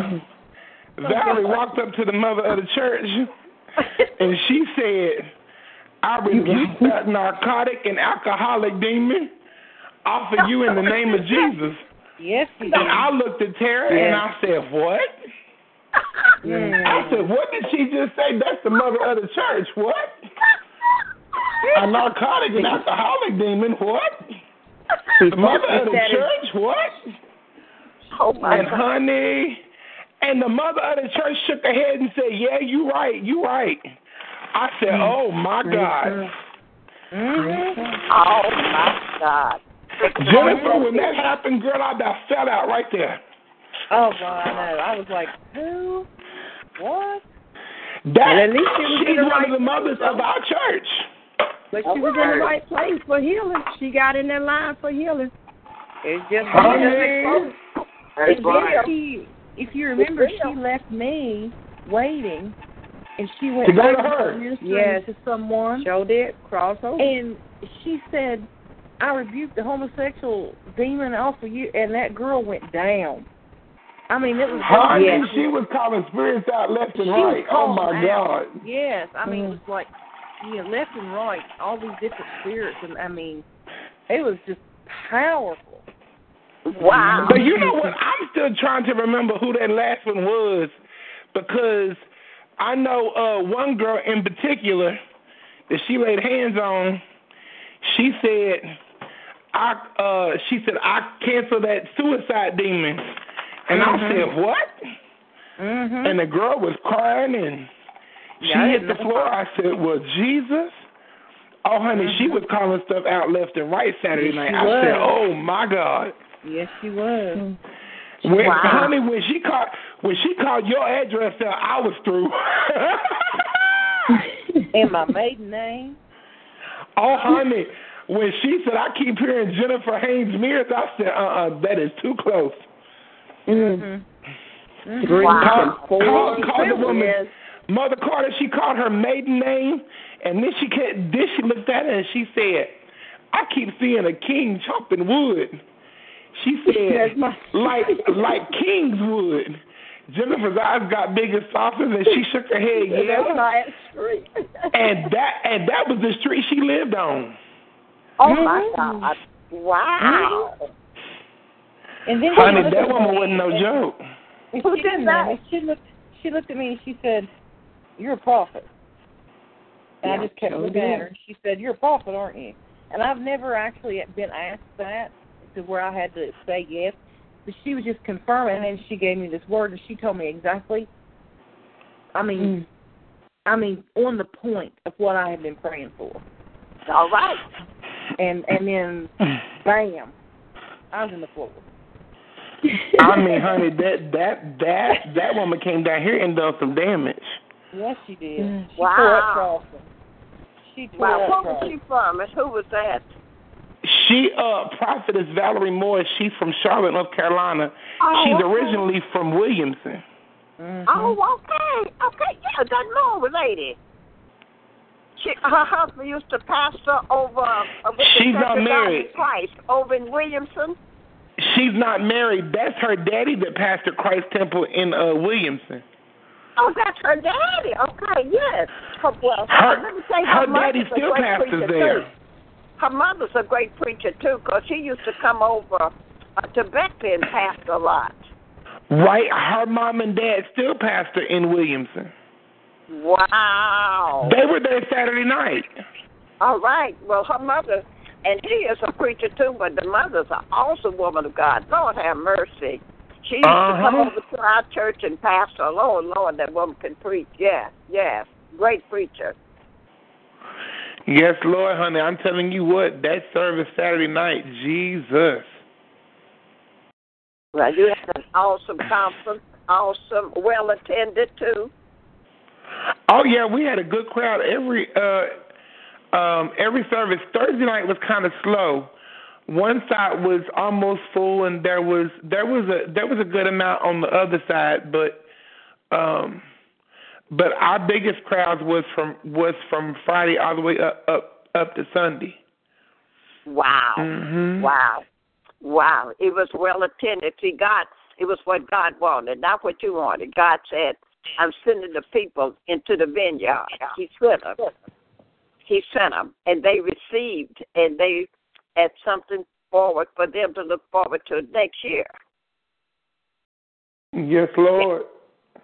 Valerie walked up to the mother of the church, and she said, I rebuke that narcotic and alcoholic demon off of you in the name of Jesus. Yes, you And I looked at Tara and I said, What? I said, What did she just say? That's the mother of the church. What? A narcotic and alcoholic demon. What? The mother of the church. What? Oh my And God. honey, and the mother of the church shook her head and said, "Yeah, you right, you right." I said, oh, mm-hmm. "Oh my God, Oh my God. Jennifer, when that happened, girl, I about fell out right there." Oh, God, I know. I was like, who? What? That And at least she was she's one right of the mothers of our church. But she was in the right place for healing. She got in that line for healing. It's just Honey. Hey, And then she, if you remember, she left me waiting, and she went To go to her. ministering Yes. to someone, Showed it. Crossover. and she said, "I rebuked the homosexual demon off of you," and that girl went down. I mean, it was she was calling spirits out left and She right. Oh my out. God. Yes, I mean, Mm. it was like, know, left and right, all these different spirits, and I mean, it was just powerful. Wow. But you know what? I'm still trying to remember who that last one was because I know uh one girl in particular that she laid hands on. She said, "I," uh she said, "I cancel that suicide demon," and I said, "What?" Mm-hmm. And the girl was crying and she Yeah, hit the floor. I said, "Well, Jesus." Oh, honey, she was calling stuff out left and right Saturday Yes, night. I said, "Oh my God." Yes, she was. When, Wow. honey, when she called when she called your address out, I was through. And my maiden name. oh, honey, when she said I keep hearing Jennifer Haynes Mears, I said, uh, uh that is too close. Mm. Mm-hmm. Three Wow. four. Call, call the woman Yes. Mother Carter, she called her maiden name, and then she kept, then she looked at her and she said, "I keep seeing a king chopping wood." She said, "Like like kings would." Jennifer's eyes got big and softer, and she shook her head. Yeah, That's my street. and that and that was the street she lived on. Oh my God! Wow. And then Honey, that woman wasn't no joke. and Who she did that? She looked. She looked at me and she said, "You're a prophet." And I just kept sure looking at her. and She said, "You're a prophet, aren't you?" And I've never actually been asked that to where I had to say yes. But she was just confirming, and she gave me this word, and she told me exactly. I mean, mm. I mean, on the point of what I had been praying for. All right. And and then, bam, I was in the floor. I mean, honey, that that that that woman came down here and done some damage. Yes, she did. Mm. She tore up Wow. Charleston. She tore Wow. up What was she from, and who was that? She uh prophetess Valerie Moore, she's from Charlotte, North Carolina. Oh, she's okay. originally from Williamson. Mhm. Oh, okay. Okay, yeah, that Moore lady. She, her husband used to pastor over uh, with She's Church not God married. Christ over in Williamson. She's not married. That's her daddy that pastored Christ Temple in uh Williamson. Oh, that's her daddy. Okay, yes. Her, well, Her- let me say her mother's daddy still pastors there. Too. Her mother's a great preacher too, 'cause she used to come over uh, to Beckley and pastor a lot. Right? Her mom and dad still pastor in Williamson. Wow. They were there Saturday night. All right. Well, her mother, and he is a preacher too, but the mother's an awesome woman of God. Lord have mercy. She used to come Uh-huh. over to our church and pastor. Lord, Lord, that woman can preach. Yes, yes. Great preacher. Yes, Lord, honey. I'm telling you what, that service Saturday night, Jesus. Well, you had an awesome conference, awesome, well attended too. Oh yeah, we had a good crowd every uh um every service. Thursday night was kind of slow. One side was almost full and there was there was a there was a good amount on the other side, but um but our biggest crowds was from was from Friday all the way up up up to Sunday. Wow. Mhm. Wow. Wow. It was well attended. See, God, it was what God wanted, not what you wanted. God said, I'm sending the people into the vineyard. He sent them. He sent them. And they received, and they had something forward for them to look forward to next year. Yes, Lord.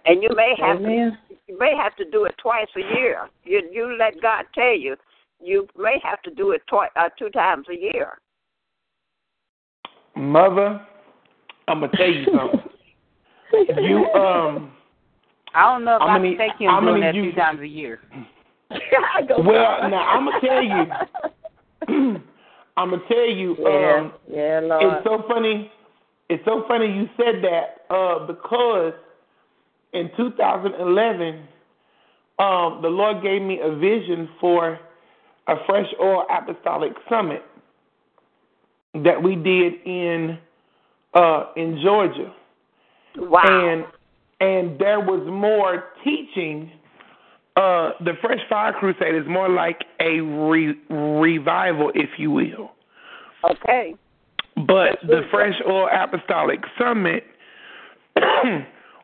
And you may have Amen. to, you may have to do it twice a year. You you let God tell you. You may have to do it twice, uh, two times a year. Mother, I'm gonna tell you something. you um I don't know if How I can take him how doing that you- two times a year. Well, now I'm gonna tell you. I'm gonna tell you. Yeah, Um, yeah, Lord. it's so funny. It's so funny you said that uh, because in 2011, um, the Lord gave me a vision for a fresh oil apostolic summit that we did in uh, in Georgia. Wow. And there was more teaching. Uh, the Fresh Fire Crusade is more like a re- revival, if you will. Okay. But the Fresh Oil Apostolic Summit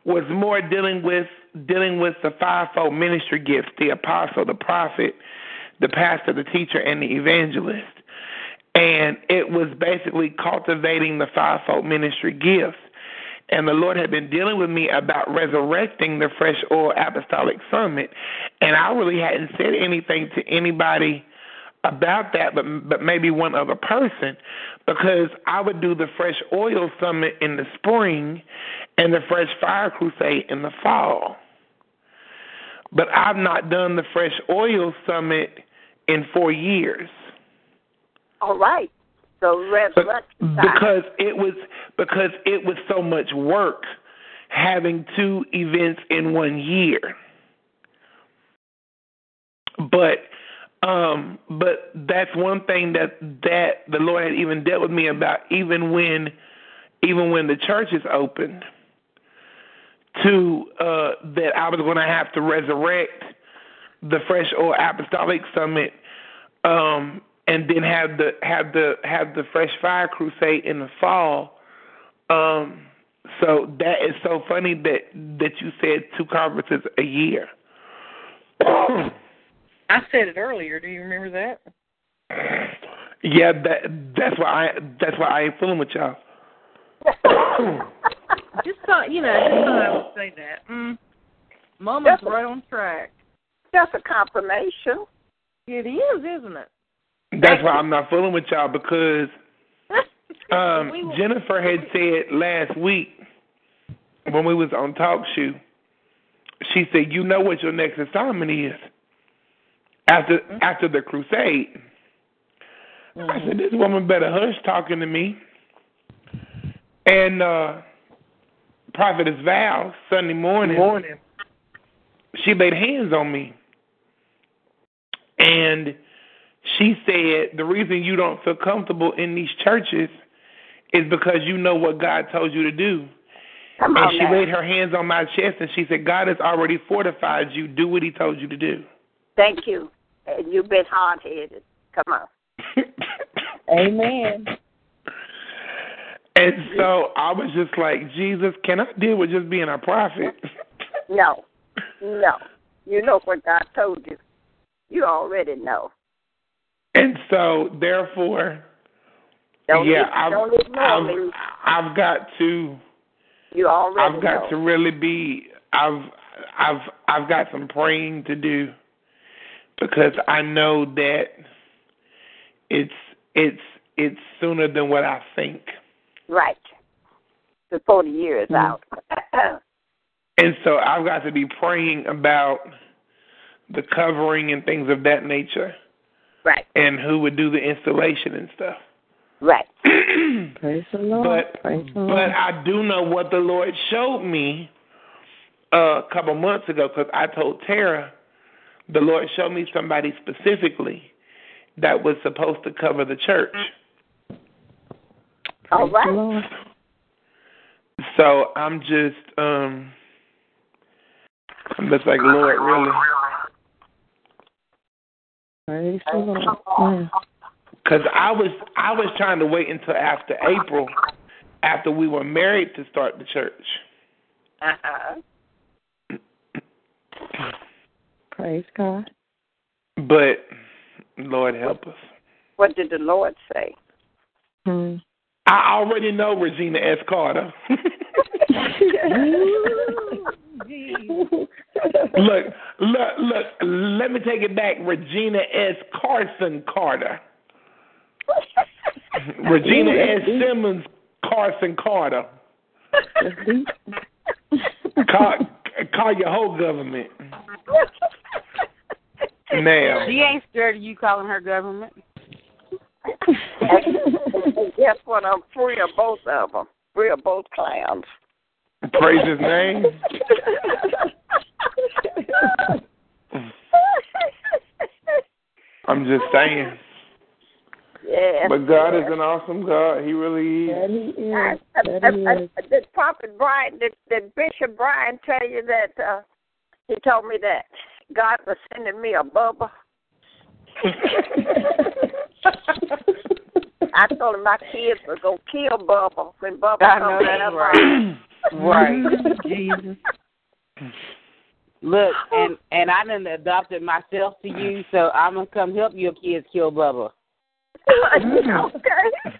was more dealing with dealing with the fivefold ministry gifts: the apostle, the prophet, the pastor, the teacher, and the evangelist. And it was basically cultivating the fivefold ministry gifts. And the Lord had been dealing with me about resurrecting the Fresh Oil Apostolic Summit, and I really hadn't said anything to anybody about that, but but maybe one other person, because I would do the Fresh Oil Summit in the spring, and the Fresh Fire Crusade in the fall. But I've not done the Fresh Oil Summit in four years. All right. Resurrection time. because it was because it was so much work having two events in one year. But um but that's one thing that that the Lord had even dealt with me about even when even when the churches opened to uh, that I was going to have to resurrect the Fresh Oil Apostolic Summit, um, and then have the have the have the Fresh Fire Crusade in the fall. Um, so that is so funny that that you said two conferences a year. I said it earlier. Do you remember that? Yeah, that that's why I that's why I ain't fooling with y'all. just thought, you know, just thought I would say that. Mm. Mama's That's a- right on track. That's a confirmation. It is, isn't it? That's why I'm not fooling with y'all because um Jennifer had said last week when we was on talk show, she said, "You know what your next assignment is after after the crusade." I said, "This woman better hush talking to me." And uh Prophetess Val Sunday morning, Morning. she laid hands on me, and she said the reason you don't feel comfortable in these churches is because you know what God told you to do. Come and on she now. laid her hands on my chest and she said, God has already fortified you. Do what He told you to do. Thank you. And you've been hard headed. Come on. Amen. And so I was just like, Jesus, can I deal with just being a prophet? No. No. You know what God told you. You already know. And so, therefore, Don't yeah, I've, I've. I've got to, You already I've got know. to really be, I've, I've, I've got some praying to do because I know that it's, it's, it's sooner than what I think. Right. Before the year is mm-hmm. out. And so I've got to be praying about the covering and things of that nature right. and who would do the installation and stuff. Right. Praise the Lord. But Praise the but Lord. I do know what the Lord showed me uh, a couple months ago because I told Tara the Lord showed me somebody specifically that was supposed to cover the church. All Praise the. Lord. So I'm just um I'm just like Lord really Praise. Yeah. Because I was I was trying to wait until after April, after we were married to start the church. Uh-huh. Praise God. But Lord help us. What did the Lord say? Hmm. I already know Regina S. Carter. look, look, look. Let me take it back. Regina S. Carson Carter. Regina S. Simmons Carson Carter. Call, call your whole government. Now, She ain't scared of you calling her government. Guess what? I'm free of both of them. Free of both clowns. Praise his name. I'm just saying. yeah. But God is an awesome God. He really That is. he is. I, That I, he I, is. I, did Prophet Brian, did, did Bishop Brian tell you that uh, he told me that God was sending me a bubble? I told him my kids were going to kill Bubba when Bubba I comes know in that's right. Right. Mm-hmm. Jesus. Look, and and I done adopted myself to you, so I'm gonna come help your kids kill Bubba. Mm-hmm. okay.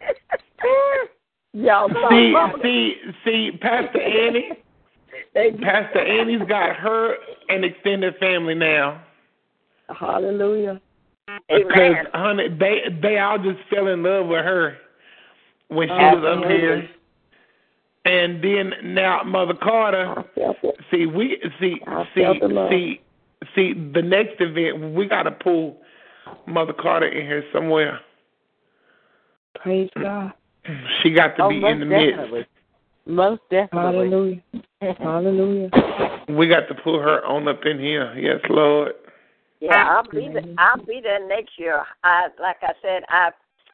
Y'all saw See, see, see, Pastor Annie. Pastor Annie's got her an extended family now. Hallelujah. Because honey, they they all just fell in love with her when she was up here. And then now Mother Carter, I felt it. see we see see felt the love. see see the next event we gotta pull Mother Carter in here somewhere. Praise God. She got to oh, be in the midst. Most definitely. Hallelujah. Hallelujah. We got to pull her on up in here. Yes, Lord. Yeah, I'll be there. I'll be there next year. I like I said, I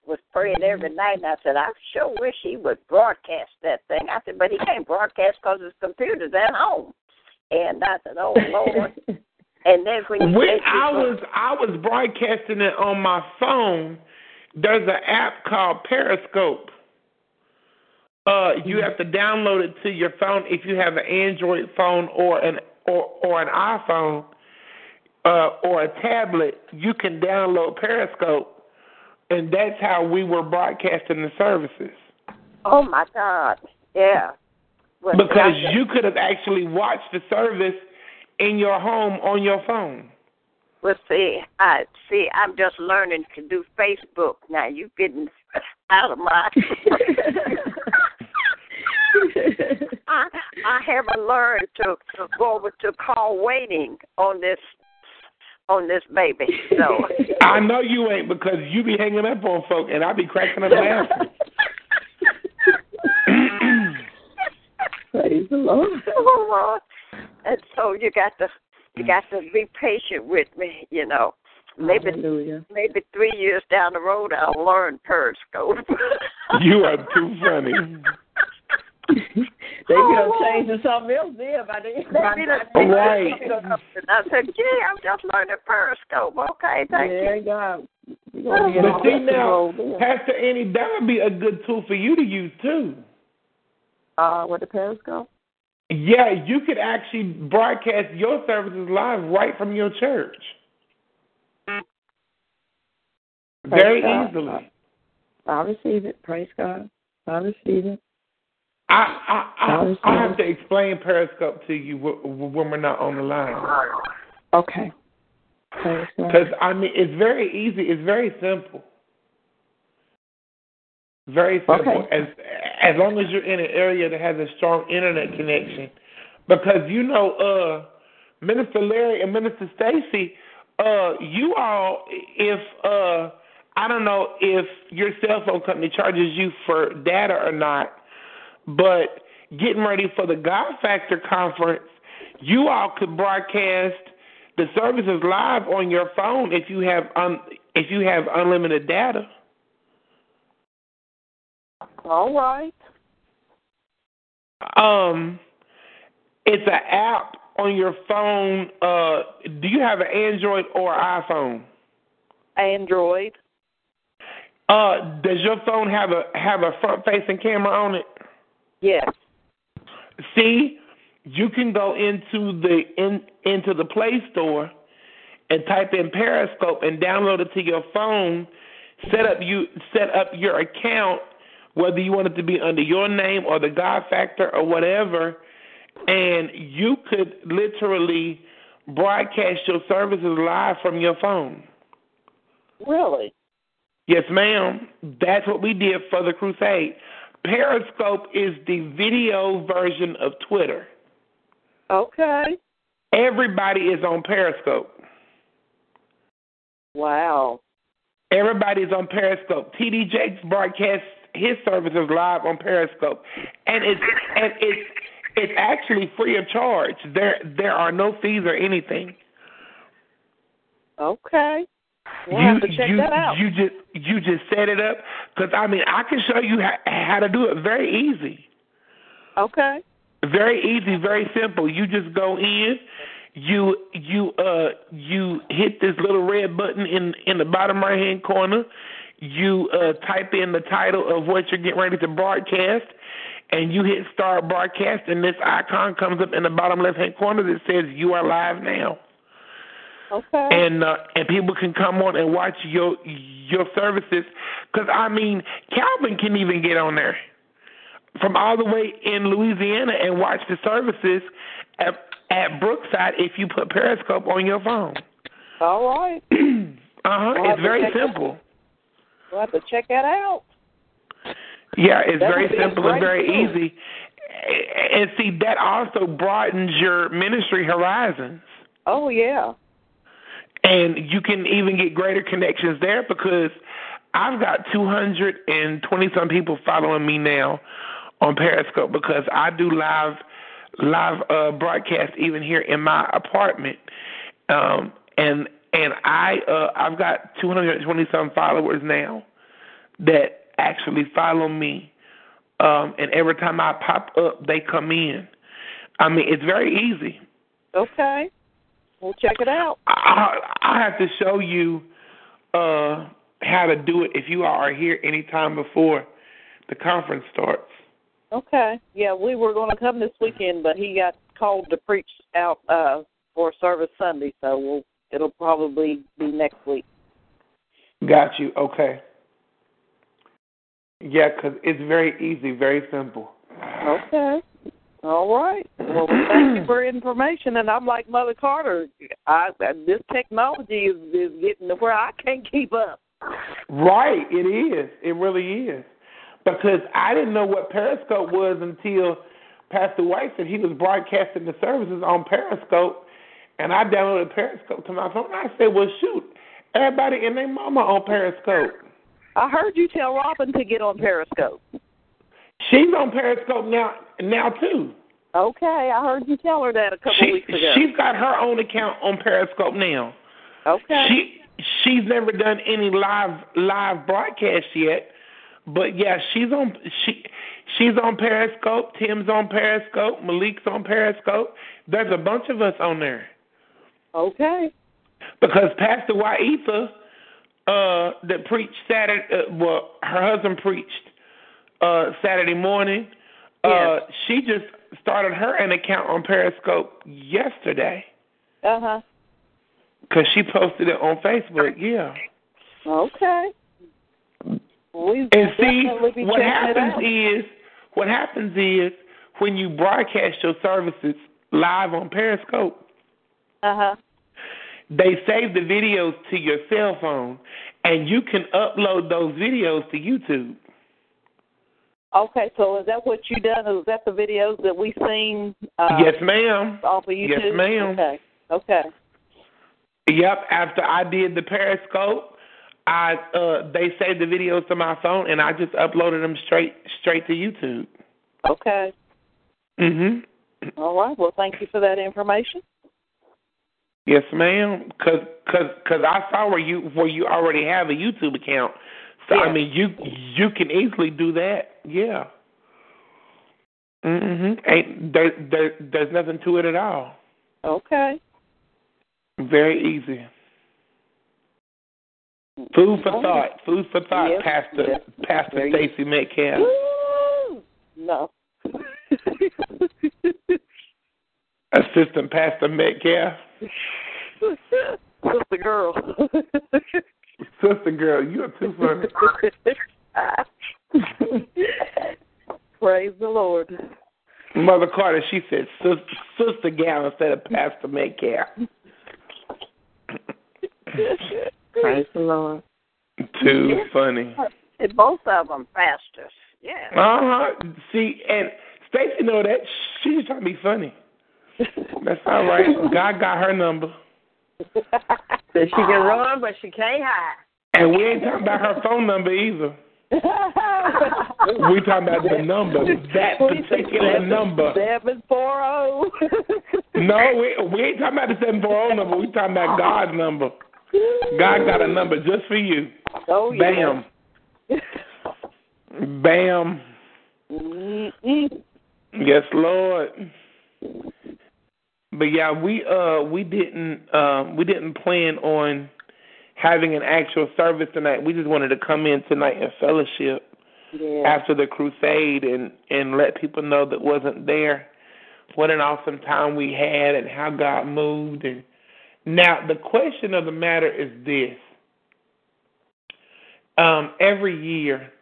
was praying every night, and I said, I sure wish he would broadcast that thing. I said, but he can't broadcast because his computer's at home. And I said, oh Lord. and then when you When I was I was broadcasting it on my phone. There's an app called Periscope. Uh, you have to download it to your phone if you have an Android phone or an or or an iPhone uh, or a tablet. You can download Periscope, and that's how we were broadcasting the services. oh my God, yeah. Well, Because you could have actually watched the service in your home on your phone. Well, see, I see. I'm just learning to do Facebook now. You getting out of my. I I haven't learned to, to go over to call waiting on this on this baby. So I know you ain't because you be hanging up on folk, and I be cracking up laughing. Praise the Lord. oh Lord, and so you got to you got to be patient with me. You know, maybe Hallelujah. maybe three years down the road I'll learn Periscope. you are too funny. They could have changed to something else there by then. Maybe that's Right. I said, gee, I'm just learning Periscope. Okay, thank Yeah, you. God. We gonna But see now, rolled. Pastor Annie, that would be a good tool for you to use too. Uh, with the Periscope? Yeah, you could actually broadcast your services live right from your church. Very God. easily. I receive it. Praise God. I receive it. I I I, I have to explain Periscope to you wh- wh- when we're not on the line. Okay. Because I mean, it's very easy. It's very simple. Very simple. Okay. As as long as you're in an area that has a strong internet connection, because you know, uh, Minister Larry and Minister Stacy, uh, you all, if uh, I don't know if your cell phone company charges you for data or not, but getting ready for the God Factor conference, you all could broadcast the services live on your phone if you have un, if you have unlimited data. All right. Um, it's an app on your phone. Uh, do you have an Android or iPhone? Android. Uh, does your phone have a have a front facing camera on it? Yes. See, you can go into the in into the Play Store and type in Periscope and download it to your phone. Set up you set up your account, whether you want it to be under your name or the God Factor or whatever, and you could literally broadcast your services live from your phone. Really? Yes, ma'am. That's what we did for the crusade. Periscope is the video version of Twitter. Okay. Everybody is on Periscope. Wow. Everybody's on Periscope. TD Jakes broadcasts his services live on Periscope, and it's and it's it's actually free of charge. There there are no fees or anything. Okay. We'll you have to check you that out. you just you just set it up because I mean I can show you how, how to do it very easy. Okay. Very easy, very simple. You just go in, you you uh you hit this little red button in in the bottom right hand corner. You uh type in the title of what you're getting ready to broadcast and you hit start broadcast and this icon comes up in the bottom left hand corner that says you are live now. Okay. And uh, and people can come on and watch your your services cuz I mean Calvin can even get on there from all the way in Louisiana and watch the services at, at Brookside if you put Periscope on your phone. All right. uh huh. We'll It's very simple. We'll have to check that out. Yeah, it's That very would be a simple and very easy. And see, that also broadens your ministry horizons. Oh yeah. And you can even get greater connections there because I've got 220 some people following me now on Periscope because I do live live uh broadcast even here in my apartment. Um and and I uh I've got 220 some followers now that actually follow me. Um, and every time I pop up, they come in. I mean, it's very easy. Okay. We'll check it out. I, I have to show you uh, how to do it if you are here any time before the conference starts. Okay. Yeah, we were going to come this weekend, but he got called to preach out uh for service Sunday, so we'll it'll probably be next week. Got you. Okay. Yeah, because it's very easy, very simple. Okay. All right. Well, thank you for information. And I'm like Mother Carter. I this technology is is getting to where I can't keep up. Right, it is. It really is. Because I didn't know what Periscope was until Pastor White said he was broadcasting the services on Periscope, and I downloaded Periscope to my phone. And I said, "Well, shoot, everybody and their mama on Periscope." I heard you tell Robin to get on Periscope. She's on Periscope now, now too. Okay, I heard you tell her that a couple She weeks ago. she's got her own account on Periscope now. okay. She she's never done any live live broadcast yet, but yeah, she's on she she's on Periscope. Tim's on Periscope. Malik's on Periscope. There's a bunch of us on there okay. because Pastor Waitha, uh, that preached Saturday, uh, well, her husband preached uh Saturday morning. Uh, she just started her an account on Periscope yesterday Uh huh. because she posted it on Facebook. Yeah. Okay. We've And see, what happens is, what happens is, when you broadcast your services live on Periscope, Uh huh. they save the videos to your cell phone, and you can upload those videos to YouTube. Okay, so is that what you done? Is that the videos that we seen? Uh, yes, ma'am. Off of YouTube. Yes, ma'am. Okay. Okay. Yep. After I did the Periscope, I uh they saved the videos to my phone, and I just uploaded them straight straight to YouTube. Okay. Mhm. All right. Well, thank you for that information. Yes, ma'am. Cause, cause, cause I saw where you where you already have a YouTube account. I mean, you you can easily do that. Yeah. Mhm. Ain't there, there? There's nothing to it at all. Okay. Very easy. Food for thought. Food for thought. Yes, Pastor yes. Pastor Stacy Metcalf. Woo! No. Assistant Pastor Metcalf. Sister girl. Sister girl, you are too funny. Praise the Lord. Mother Carter, she said Sister, Sister Gal instead of Pastor Metcalf. Praise the Lord. Too funny. Both of them pastors. Yeah. Uh huh. See, and Stacy know that she's trying to be funny. That's all right. God got her number, So she can run, but she can't hide. and we ain't talking about her phone number either. We talking about the number, that particular number. Seven four zero. No, we we ain't talking about the seven four zero number. We talking about God's number. God got a number just for you. Oh yeah. Bam, bam. Mm-mm. Yes, Lord. But yeah, we uh we didn't uh, we didn't plan on having an actual service tonight. We just wanted to come in tonight and fellowship Yeah. after the crusade and and let people know that wasn't there what an awesome time we had and how God moved and now the question of the matter is this um every year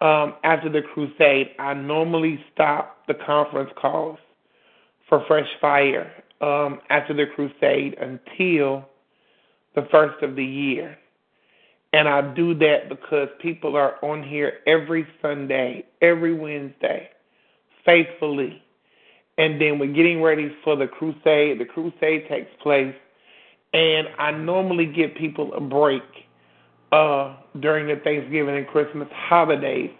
um after the crusade I normally stop the conference calls for fresh fire um after the crusade until the first of the year and I do that because people are on here every Sunday, every Wednesday, faithfully. And then we're getting ready for the crusade. The crusade takes place. And I normally give people a break uh, during the Thanksgiving and Christmas holidays.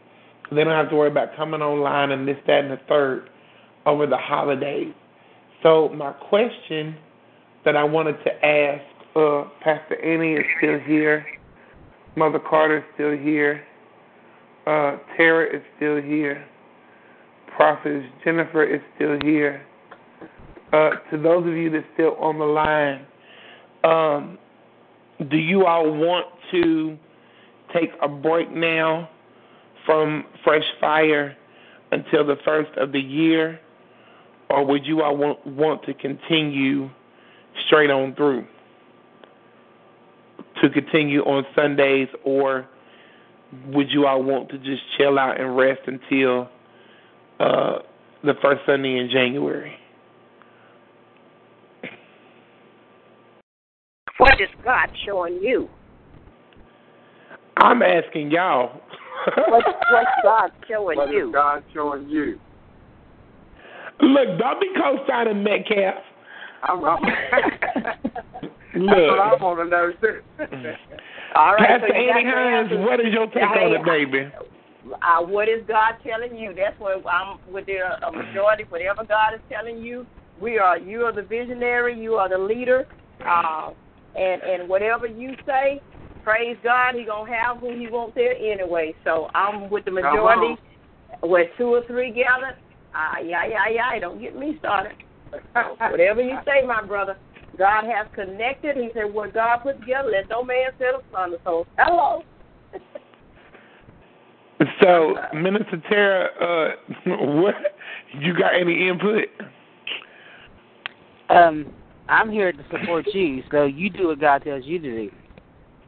They don't have to worry about coming online and this, that, and the third over the holidays. So my question that I wanted to ask, uh, Pastor Annie is still here. Mother Carter is still here. Uh, Tara is still here. Prophet Jennifer is still here. Uh, to those of you that's still on the line, um, do you all want to take a break now from Fresh Fire until the first of the year, or would you all want, want to continue straight on through? To continue on Sundays, or would you all want to just chill out and rest until uh, the first Sunday in January? What is God showing you? I'm asking y'all. What's, what's God showing What you? is God showing you? Look, don't be co-signing Metcalf. I'm, I'm That's what I want to know too. All right, Pastor so Annie Hines, what is your take Hey, on it, baby? uh, what is God telling you? That's what I'm with the uh, majority. Whatever God is telling you, we are. You are the visionary. You are the leader. Uh, and and whatever you say, praise God. He gonna have who He wants there anyway. So I'm with the majority. Where two or three gathered, ah, yeah, yeah, yeah. Don't get me started. whatever you say, my brother. God has connected. He said, "What God put together, let no man set asunder." So, hello. So, Minister Tara, uh, what you got any input? Um, I'm here to support you, so you do what God tells you to do.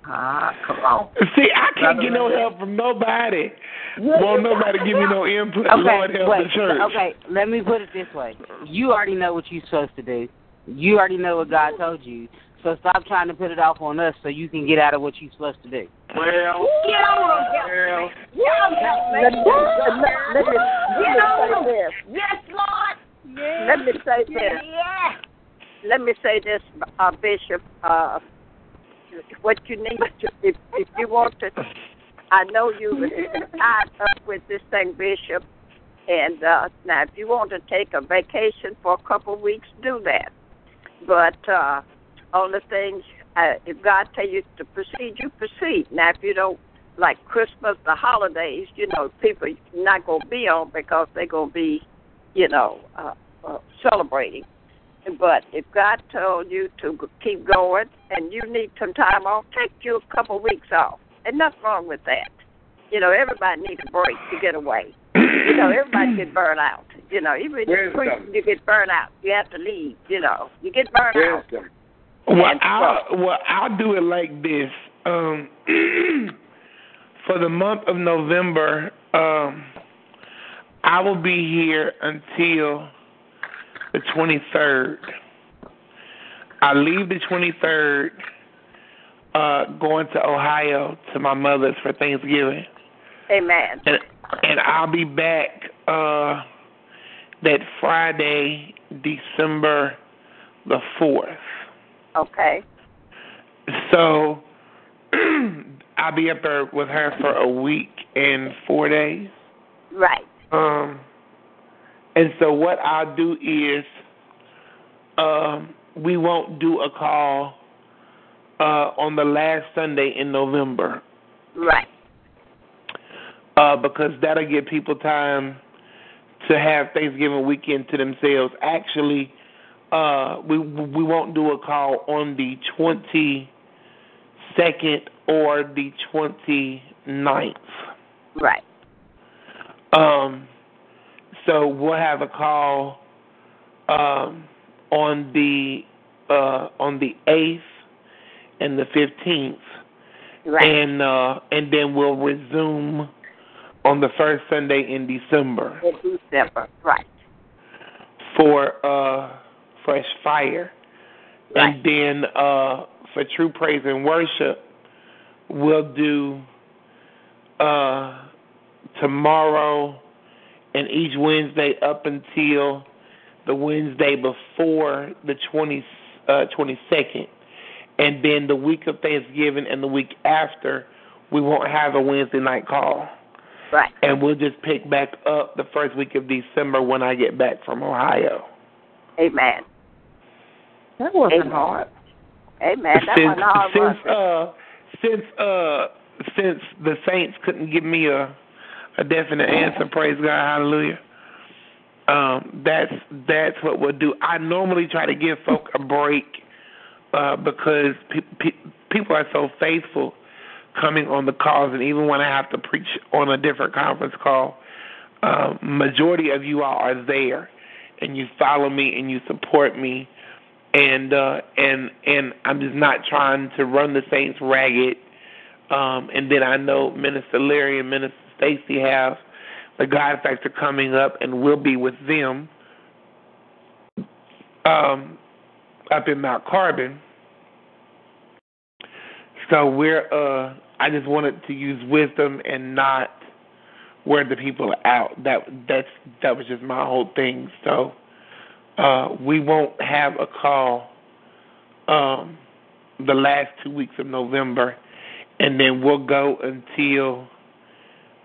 Ah, come on. See, I can't get no help from nobody. Won't nobody give me no input. Okay, Lord help wait, the church. okay. Let me put it this way: you already know what you're supposed to do. You already know what God told you. So stop trying to put it off on us, so you can get out of what you're supposed to do. Well, Get on well, Let me, let, let me, let me say this. Yes, Lord. Yes. Let me say this. Let me say this, uh, Bishop. Uh, what you need to, if, if you want to, I know you was tied up with this thing, Bishop. And uh, now, if you want to take a vacation for a couple of weeks, do that. But uh, only thing, uh, if God tell you to proceed, you proceed. Now, if you don't like Christmas, the holidays, you know, people not gonna be on because they're gonna be, you know, uh, uh, celebrating. But if God told you to keep going and you need some time off, take you a couple weeks off. And nothing wrong with that. You know, everybody needs a break to get away. You know, everybody get burned out. You know, even if you're preaching, you get burned out. You have to leave. You know, you get burned out. Well, I'll, well, I'll do it like this. Um, for the month of November, um, I will be here until the 23rd. I leave the 23rd, uh, going to Ohio to my mother's for Thanksgiving, Amen. and and I'll be back uh, that Friday, December the 4th. Okay. So I'll be up there with her for a week and four days. Right. Um, and so what I'll do is, um, we won't do a call uh, on the last Sunday in November Right. uh, because that'll give people time to have Thanksgiving weekend to themselves. Actually, uh, we we won't do a call on the twenty second or the twenty ninth. Right. Um, so we'll have a call um, on the uh, on the eighth and the fifteenth, Right. and uh, and then we'll resume on the first Sunday in December In December. Right. for uh, fresh fire, Right. and then uh, for true praise and worship, we'll do uh, tomorrow and each Wednesday up until the Wednesday before the twenty twenty second, and then the week of Thanksgiving and the week after, we won't have a Wednesday night call. Right. And we'll just pick back up the first week of December when I get back from Ohio. Amen. That wasn't Amen. hard. Amen. That since wasn't hard, since uh since uh since the Saints couldn't give me a a definite answer. Praise God, hallelujah. Um, that's that's what we'll do. I normally try to give folk a break uh, because pe- pe- people are so faithful coming on the calls, and even when I have to preach on a different conference call, uh, majority of you all are there, and you follow me and you support me, and uh, and and I'm just not trying to run the Saints ragged. Um, and then I know Minister Larry and Minister Stacy have the God Factor coming up, and we'll be with them um, up in Mount Carbon. So we're uh I just wanted to use wisdom and not wear the people out. That that's that was just my whole thing. So uh we won't have a call um the last two weeks of November and then we'll go until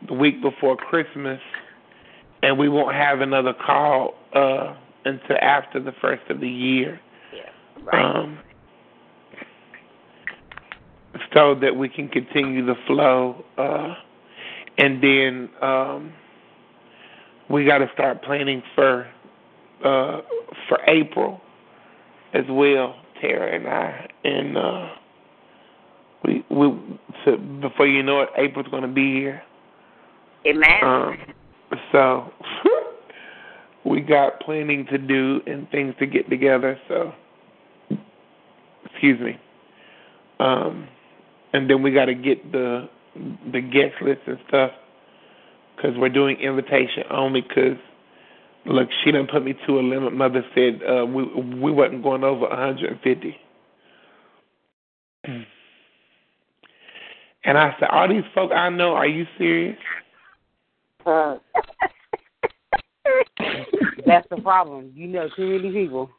the week before Christmas and we won't have another call uh until after the first of the year. Yeah, right. Um so that we can continue the flow. Uh, and then um, we got to start planning for uh, for April as well, Tara and I. And uh, we we so before you know it, April's going to be here. Amen. Um, so we got planning to do and things to get together. So excuse me. Um, and then we got to get the the guest list and stuff because we're doing invitation only. Because look, she didn't put me to a limit. Mother said uh, we we wasn't going over 150. And I said, all these folk I know, are you serious? Uh, that's the problem. You know too many people.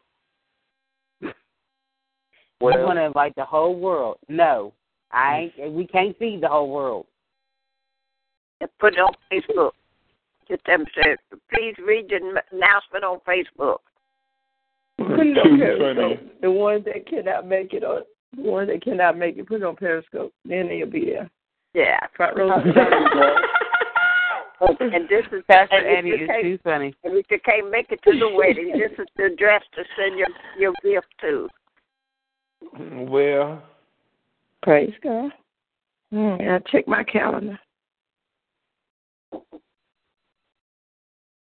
Well, you want to invite the whole world. No, I ain't. We can't feed the whole world. Put it on Facebook. Get them say, please read the announcement on Facebook. Put it on Periscope. The ones that cannot make it on the ones that cannot make it, put it on Periscope. Then they'll be there. Yeah. Front row. and this is Pastor and if Annie you is can't- too funny. And if you can't make it to the wedding, this is the address to send your your gift to. Well, Praise God. Mm, I check my calendar.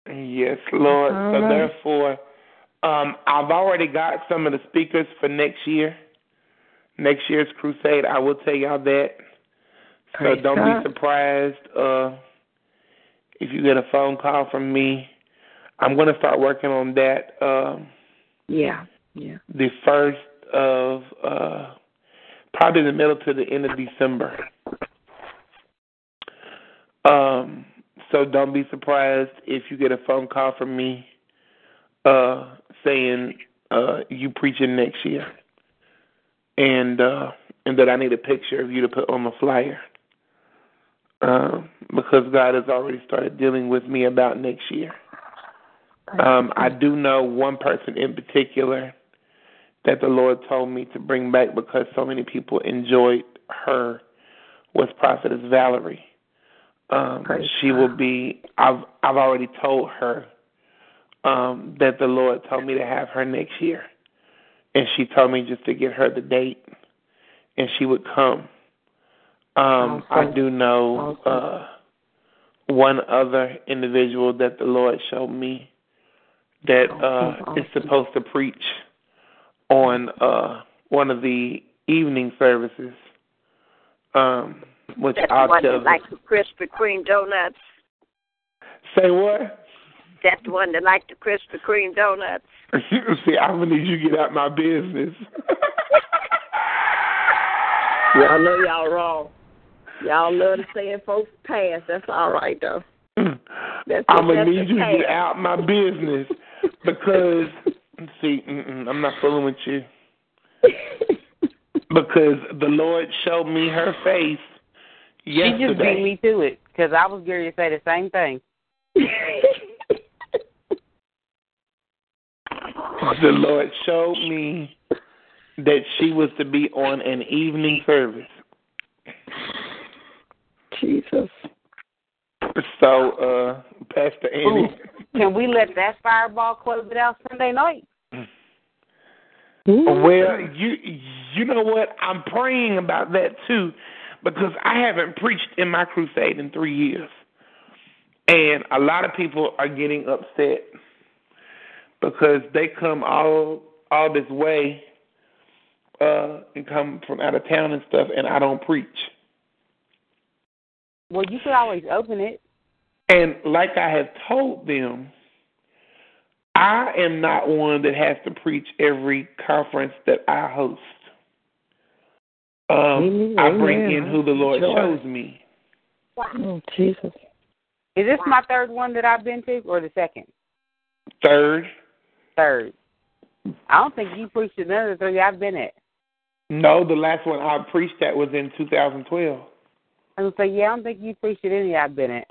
Yes, Lord. All so right. therefore, um, I've already got some of the speakers for next year. Next year's crusade, I will tell y'all that. So Praise don't God. be surprised uh, if you get a phone call from me. I'm going to start working on that um, Yeah. Yeah. the first of uh, probably the middle to the end of December. Um, so don't be surprised if you get a phone call from me uh, saying uh, you preaching next year, and uh, and that I need a picture of you to put on the flyer. Um, because God has already started dealing with me about next year. Um, I do know one person in particular that the Lord told me to bring back because so many people enjoyed her was Prophetess Valerie. Um, Praise she God. will be. I've I've already told her um, that the Lord told me to have her next year, and she told me just to get her the date, and she would come. Um, I do know uh, one other individual that the Lord showed me that uh, is supposed to preach on uh, one of the evening services, um, which That's I'll the one tell. that likes the Krispy Kreme donuts. Say what? That's the one that likes the Krispy Kreme donuts. See, I'm gonna need you to get out my business. Y'all know y'all wrong. Y'all love to say in folks past. That's all right though. That's I'm gonna need you to get past. out my business because see, I'm not fooling with you. Because the Lord showed me her face yesterday. She just beat me to it because I was going to say the same thing. the Lord showed me that she was to be on an evening service. Jesus. So, uh, Pastor Annie. Ooh, can we let that fireball close it out Sunday night? Well, you you know what? I'm praying about that too, because I haven't preached in my crusade in three years, and a lot of people are getting upset because they come all all this way uh and come from out of town and stuff, and I don't preach. Well, you could always open it. And like I have told them, I am not one that has to preach every conference that I host. Um, Amen. I bring in who the Lord Joy. shows me. Oh, Jesus. Is this my third one that I've been to, or the second? Third, Third. I don't think you preached at none of three I've been at. no, the last one I preached at was in 2012. I was like, yeah, I don't think you preached at any I've been at.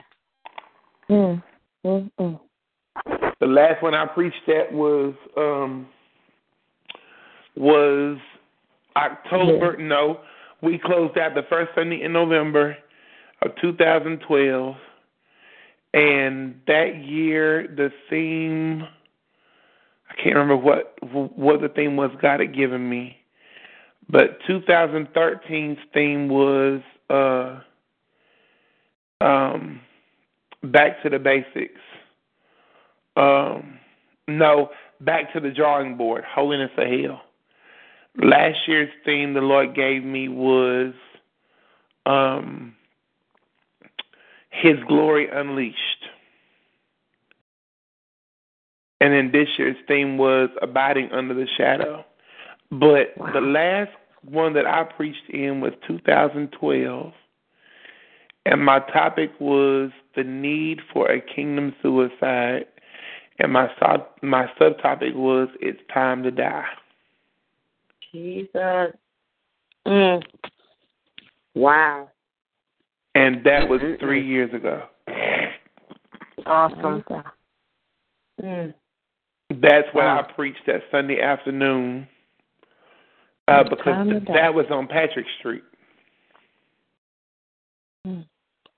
Mm. The last one I preached at was um was October. No, we closed out the first Sunday in November of 2012, and that year the theme I can't remember what what the theme was God had given me, but 2013's theme was uh um back to the basics. Um, no, back to the drawing board. Holiness of hell. Last year's theme the Lord gave me was um, His glory unleashed, and then this year's theme was abiding under the shadow. But the last one that I preached in was 2012 and my topic was the need for a kingdom suicide, and my sub my subtopic was it's time to die. Jesus. Mm. Wow. And that was three years ago. Awesome. Mm. That's when I preached that Sunday afternoon, uh, because th- that was on Patrick Street. Mm.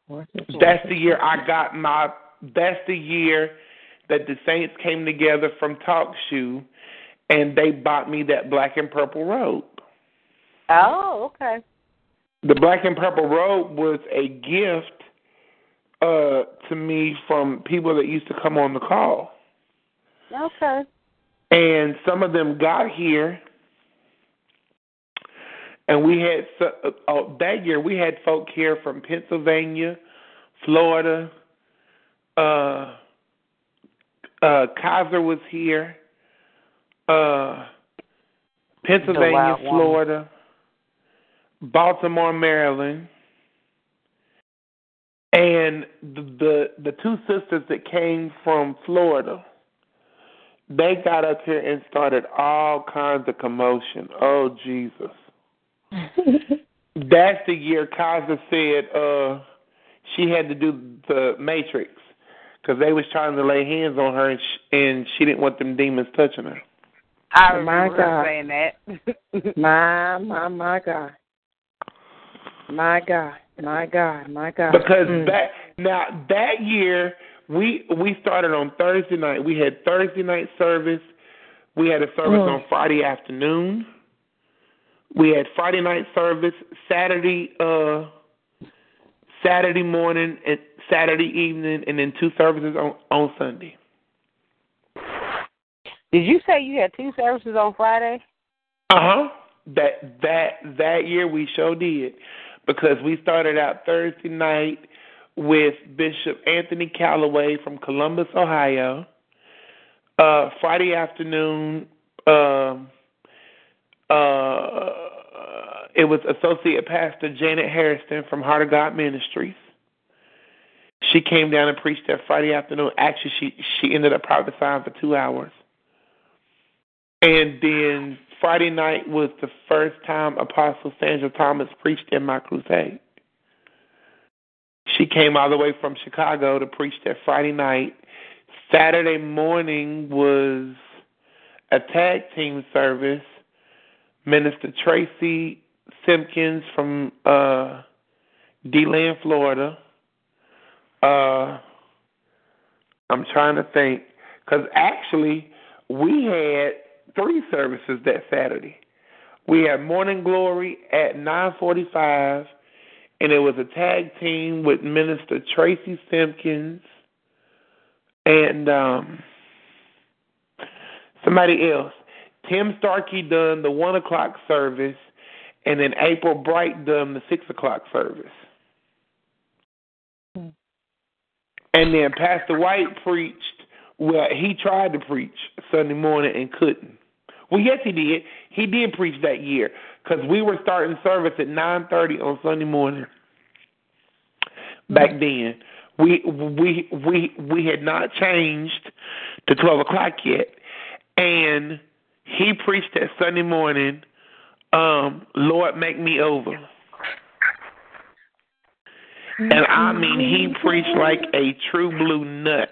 That's the year I got my. That's the year that the Saints came together from Talk Shoe, and they bought me that black and purple robe. Oh, okay. The black and purple robe was a gift uh to me from people that used to come on the call. Okay. And some of them got here and we had so- oh, that year we had folk here from Pennsylvania, Florida, uh uh Kaiser was here, uh Pennsylvania. Florida, Baltimore, Maryland. And the, the the two sisters that came from Florida, they got up here and started all kinds of commotion. Oh Jesus! That's the year Kaiser said uh she had to do the Matrix because they was trying to lay hands on her and, sh- and she didn't want them demons touching her. I Oh, my remember her God. saying that. My, my, my God. My God. My God. My God. Because Mm. that now that year we we started on Thursday night. We had Thursday night service. We had a service Mm. on Friday afternoon. We had Friday night service, Saturday uh Saturday morning and Saturday evening and then two services on on Sunday. Did you say you had two services on Friday? Uh huh. That that that year we sure did because we started out Thursday night with Bishop Anthony Calloway from Columbus, Ohio. Uh, Friday afternoon, um, uh, it was Associate Pastor Janet Harrison from Heart of God Ministries. She came down and preached that Friday afternoon. Actually, she she ended up prophesying for two hours. And then Friday night was the first time Apostle Sandra Thomas preached in my crusade. She came all the way from Chicago to preach that Friday night. Saturday morning was a tag team service. Minister Tracy Simpkins from uh, DeLand, Florida, Uh, I'm trying to think because actually we had three services that Saturday. We had Morning Glory at 9:45, and it was a tag team with Minister Tracy Simpkins and um, somebody else. Tim Starkey done the one o'clock service, and then April Bright done the six o'clock service. Hmm. And then Pastor White preached. Well, he tried to preach Sunday morning and couldn't. Well, yes, he did. He did preach that year because we were starting service at nine thirty on Sunday morning. Hmm. Back then, we we we we had not changed to twelve o'clock yet, and he preached that Sunday morning. Um, Lord, make me over. And I mean, he preached like a true blue nut.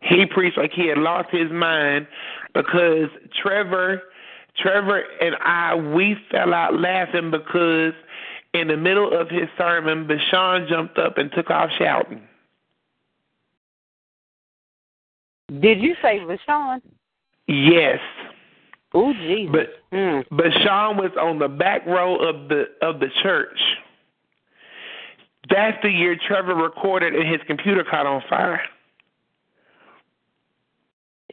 he preached like he had lost his mind because Trevor, Trevor and I, we fell out laughing because in the middle of his sermon, Bashan jumped up and took off shouting. Did you say Bashan? Yes. Oh, Jesus. But mm. but Sean was on the back row of the of the church. That's the year Trevor recorded and his computer caught on fire.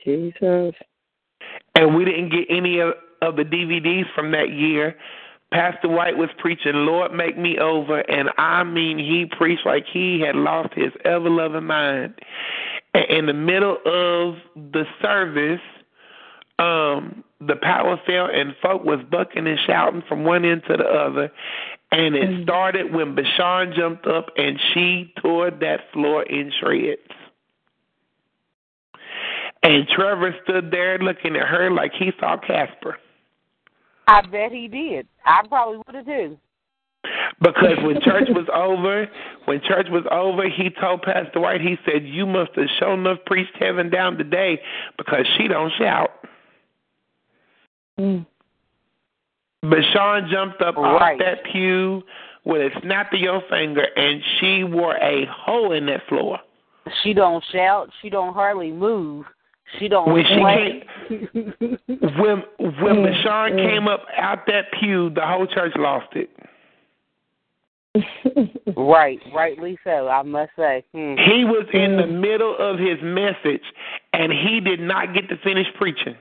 Jesus. And we didn't get any of, of the DVDs from that year. Pastor White was preaching, Lord, make me over. And I mean, he preached like he had lost his ever loving mind. And in the middle of the service, um, the power fell and folk was bucking and shouting from one end to the other. And it mm. started when Bashan jumped up and she tore that floor in shreds. And Trevor stood there looking at her like he saw Casper. I bet he did. I probably would have too. Because when church was over, when church was over, he told Pastor White, he said, "You must have shown enough preached heaven down today because she don't shout." Mm. But Sean jumped up Right. off that pew with a snap of your finger, and she wore a hole in that floor. She don't shout. She don't hardly move. She don't When she play. When when Mm, Bashan mm. came up out that pew, the whole church lost it. right, rightly so. I must say. Hmm. He was in the middle of his message, and he did not get to finish preaching.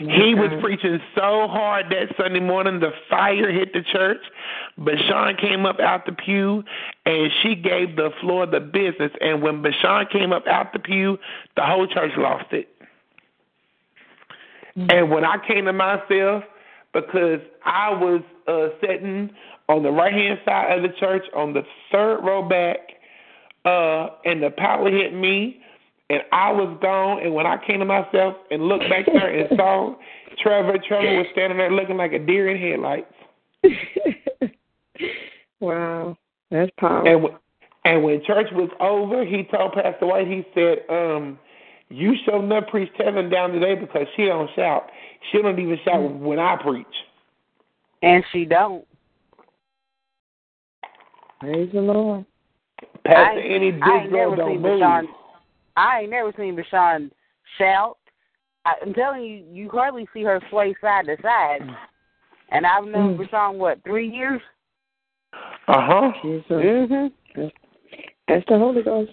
He was preaching so hard that Sunday morning, the fire hit the church. Bashan came up out the pew, and she gave the floor the business. And when Bashan came up out the pew, the whole church lost it. And when I came to myself, because I was uh, sitting on the right hand side of the church on the third row back, uh, and the power hit me, and I was gone. And when I came to myself and looked back there and saw Trevor, Trevor was standing there looking like a deer in headlights. wow, that's powerful. And when, and when church was over, he told Pastor White, he said, um, "You shall not preach heaven down today because she don't shout. She don't even shout when I preach." And she don't. Praise the Lord. Pastor I, any I good ain't girl don't seen move. Bashan. I ain't never seen Bashan shout. I, I'm telling you, you hardly see her sway side to side. And I've known Mm. Bashan what three years. Uh huh. Jesus. Mm-hmm. That's the Holy Ghost.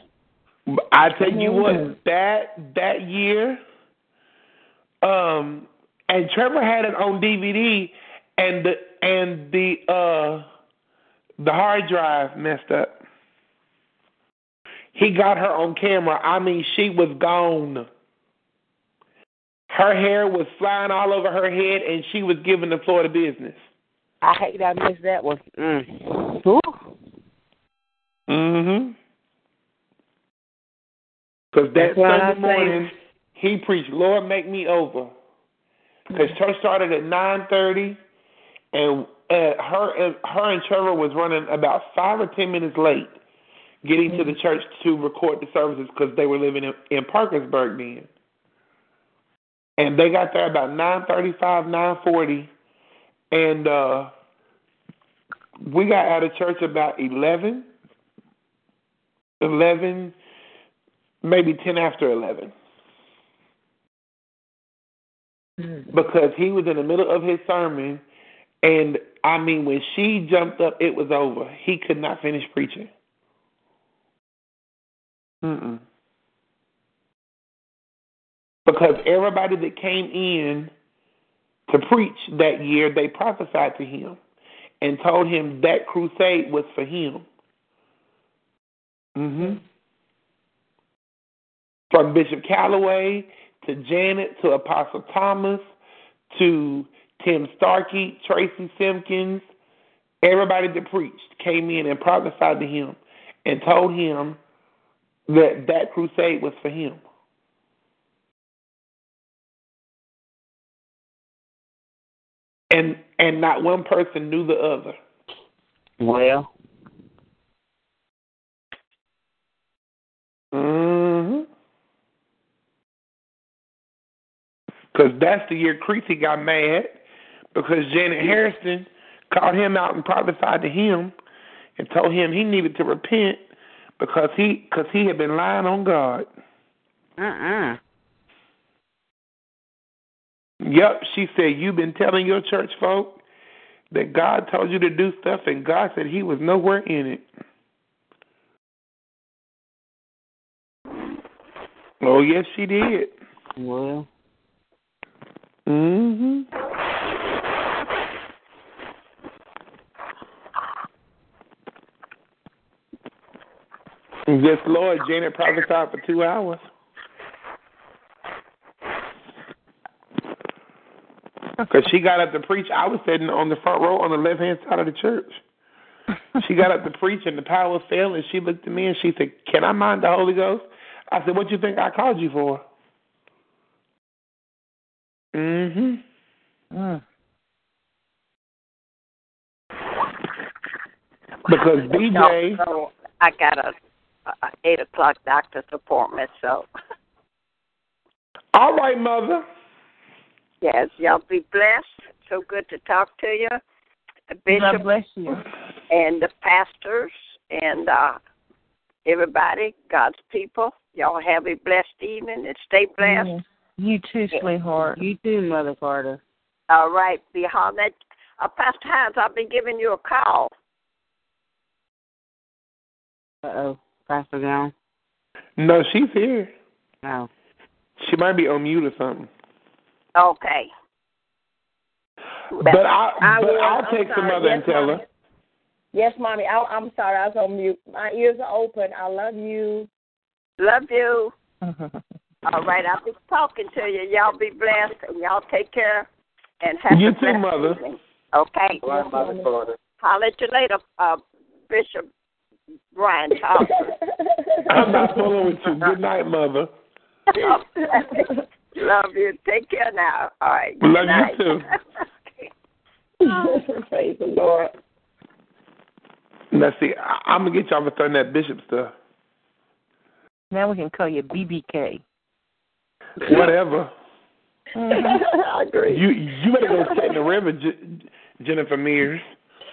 I tell you Mhm. what, that that year, um, and Trevor had it on DVD, and the and the uh the hard drive messed up. He got her on camera. I mean, she was gone. Her hair was flying all over her head, and she was giving the floor to business. I hate that I missed that one. Mm. Ooh. Mm-hmm. Because that Sunday morning, he preached, "Lord, make me over." Because church started at nine thirty, and uh, her and her and Trevor was running about five or ten minutes late, getting to the church to record the services because they were living in, in Parkersburg then. And they got there about nine thirty-five, nine forty, and uh, we got out of church about eleven, eleven, maybe ten after eleven. Because he was in the middle of his sermon, and I mean, when she jumped up, it was over. He could not finish preaching. Mm-mm. Because everybody that came in to preach that year, they prophesied to him and told him that crusade was for him. hmm From Bishop Calloway to Janet to Apostle Thomas to Tim Starkey, Tracy Simpkins, everybody that preached came in and prophesied to him and told him that that crusade was for him. And and not one person knew the other. Well, hmm Because that's the year Creasy got mad because Janet Harrison called him out and prophesied to him and told him he needed to repent because he cause he had been lying on God. uh-uh. Yep, she said you've been telling your church folk that God told you to do stuff and God said he was nowhere in it. Oh yes, she did. Well, Mhm. Yes, Lord, Janet prophesied for two hours. Because she got up to preach. I was sitting on the front row on the left hand side of the church. She got up to preach and the power fell and she looked at me and she said, Can I mind the Holy Ghost? I said, What do you think I called you for? Mm hmm. Mm. Because BJ So I got a, a eight o'clock doctor's appointment. So All right, mother. yes, y'all be blessed. So good to talk to you, Bishop. God bless you. and the pastors and uh everybody, God's people. Y'all have a blessed evening and stay blessed. Yes. You too, sweetheart. you too, Mother Carter. All right, be hollering at uh, Pastor Hines. I'll be giving you a call. Uh oh, Pastor John. No, she's here. No. She might be on mute or something. Okay. But I, I but will. I'll I'm take some sorry. mother Yes, and tell mommy. her. Yes, mommy. I, I'm sorry. I was on mute. My ears are open. I love you. Love you. All right, I'll be talking to you. Y'all be blessed and y'all take care and have You too, mother. evening. Okay. All right, Mother Carter. Holler at you later, uh, Bishop Brian Thompson. I'm not fooling with you. Good night, mother. Love you. Take care now. All right. Love Good you too. Praise the Lord. Now, see, I, I'm gonna get y'all for throwing that bishop stuff. Now we can call you BBK. Whatever. Mm-hmm. I agree. You you better go sit in the river, J- Jennifer Mears.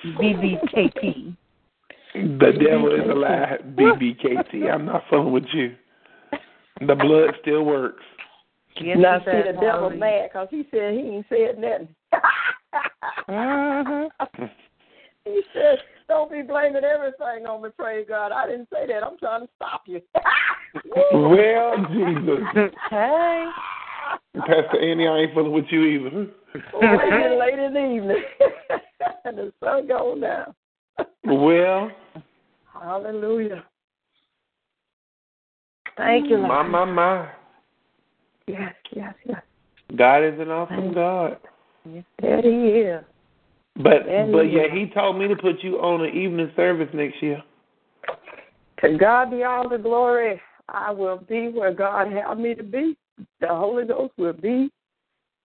BBKP. The devil is a lie. BBKT. I'm not fooling with you. The blood still works. Yes, now it see the devil Harley. mad because he said he ain't said nothing. Mhm. he said, "Don't be blaming everything on me." Praise God. I didn't say that. I'm trying to stop you. Well, Jesus. Hey. Pastor Annie, I ain't fooling with you either. Well, it's getting late in the evening, and the sun gone down. Well, Hallelujah. Thank you, my, Lord. my, my. Yes, yes, yes. God is an awesome God. There he is. But There he but yeah, is. he told me to put you on an evening service next year. To God be all the glory. I will be where God had me to be. The Holy Ghost will be.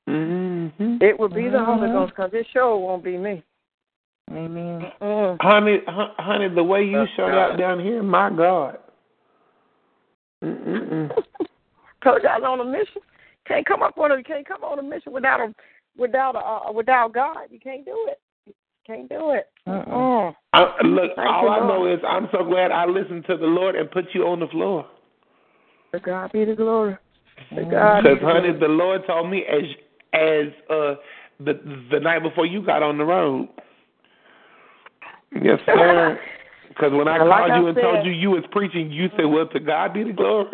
Mm-hmm. It will be the Holy Mhm. Ghost because it sure won't be me. Amen. Mm. Honey, hon- honey, the way you That's showed God. out down here, my God. You I was on a mission. Can't come up on a can't come on a mission without a without a uh, without God. You can't do it. Can't do it. Uh-uh. I, look, Thank all you, I know is I'm so glad I listened to the Lord and put you on the floor. To God be the glory. To God Because honey, glory. the Lord told me as as uh the the night before you got on the road. Yes, sir. Because when I And like called I you and told you you was preaching, you said, "Well, to God be the glory."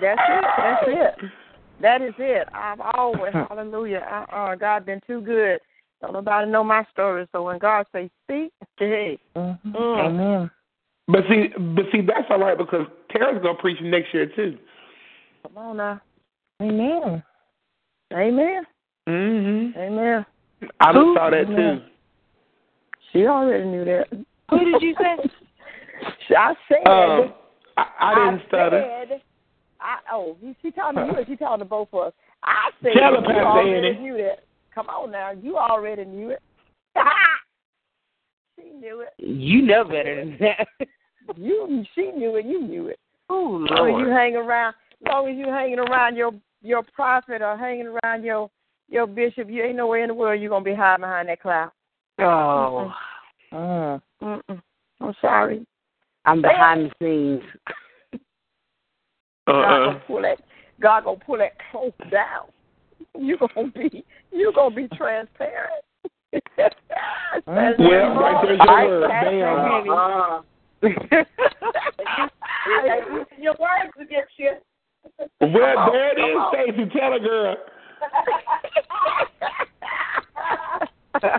That's it. That's it. That is it. I've always, hallelujah. Uh, uh, God been too good. Don't nobody know my story. So when God say speak, hey, Mm-hmm. mm. Amen. But see, but see, that's all right because Tara's gonna preach next year too. come on now, Amen. Amen, Mhm. Amen. I just saw that Amen. too. She already knew that. Who did you say? I said. Um, I, I didn't stutter. Said, I, oh, you- she talking to you or she talking to both of us? I said Tell you already Annie. knew that. Come on now, you already knew it. she knew it. You know better than that. You, she knew it. You knew it. Oh As long as you hang around, as long as you hanging around your your prophet or hanging around your your bishop, you ain't nowhere in the world you're gonna be hiding behind that cloud. Oh, Mm. Mm-mm. I'm sorry. I'm behind the scenes. God Uh-uh. gonna pull that. God gonna pull that cloak down. You gonna be. You gonna be transparent. Well, right there's your word. Bam. Uh, Your words will get you. Well, there it Come is, on. Stacy. Tell a girl.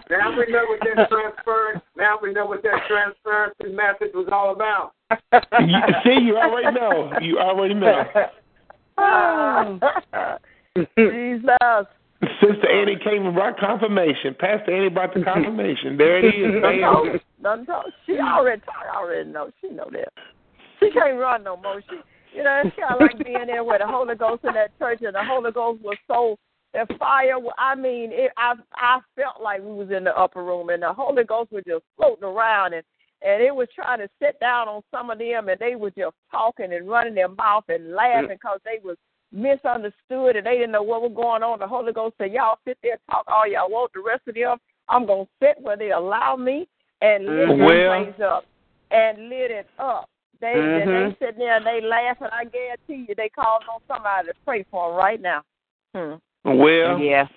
now we know what that transfer. Now we know what that transparency message was all about. You, see, you already know. You already know. Jesus. Sister Annie came and brought confirmation. Pastor Annie brought the confirmation. There it is. Bam. Done told- She already, I already know. She know that. She can't run no more. She, you know, it's kind of like being there where the Holy Ghost in that church, and the Holy Ghost was so the fire. I mean, it, I I felt like we was in the upper room, and the Holy Ghost was just floating around, and and it was trying to sit down on some of them, and they were just talking and running their mouth and laughing because they was misunderstood and they didn't know what was going on. The Holy Ghost said, "Y'all sit there, talk all y'all want. The rest of them, I'm gonna sit where they allow me and lit Mhm. that Well- place up and lit it up." They Mhm. and they sitting there and they laughing. I guarantee you, they calling on somebody to pray for them right now. Hmm. Well, Yeah.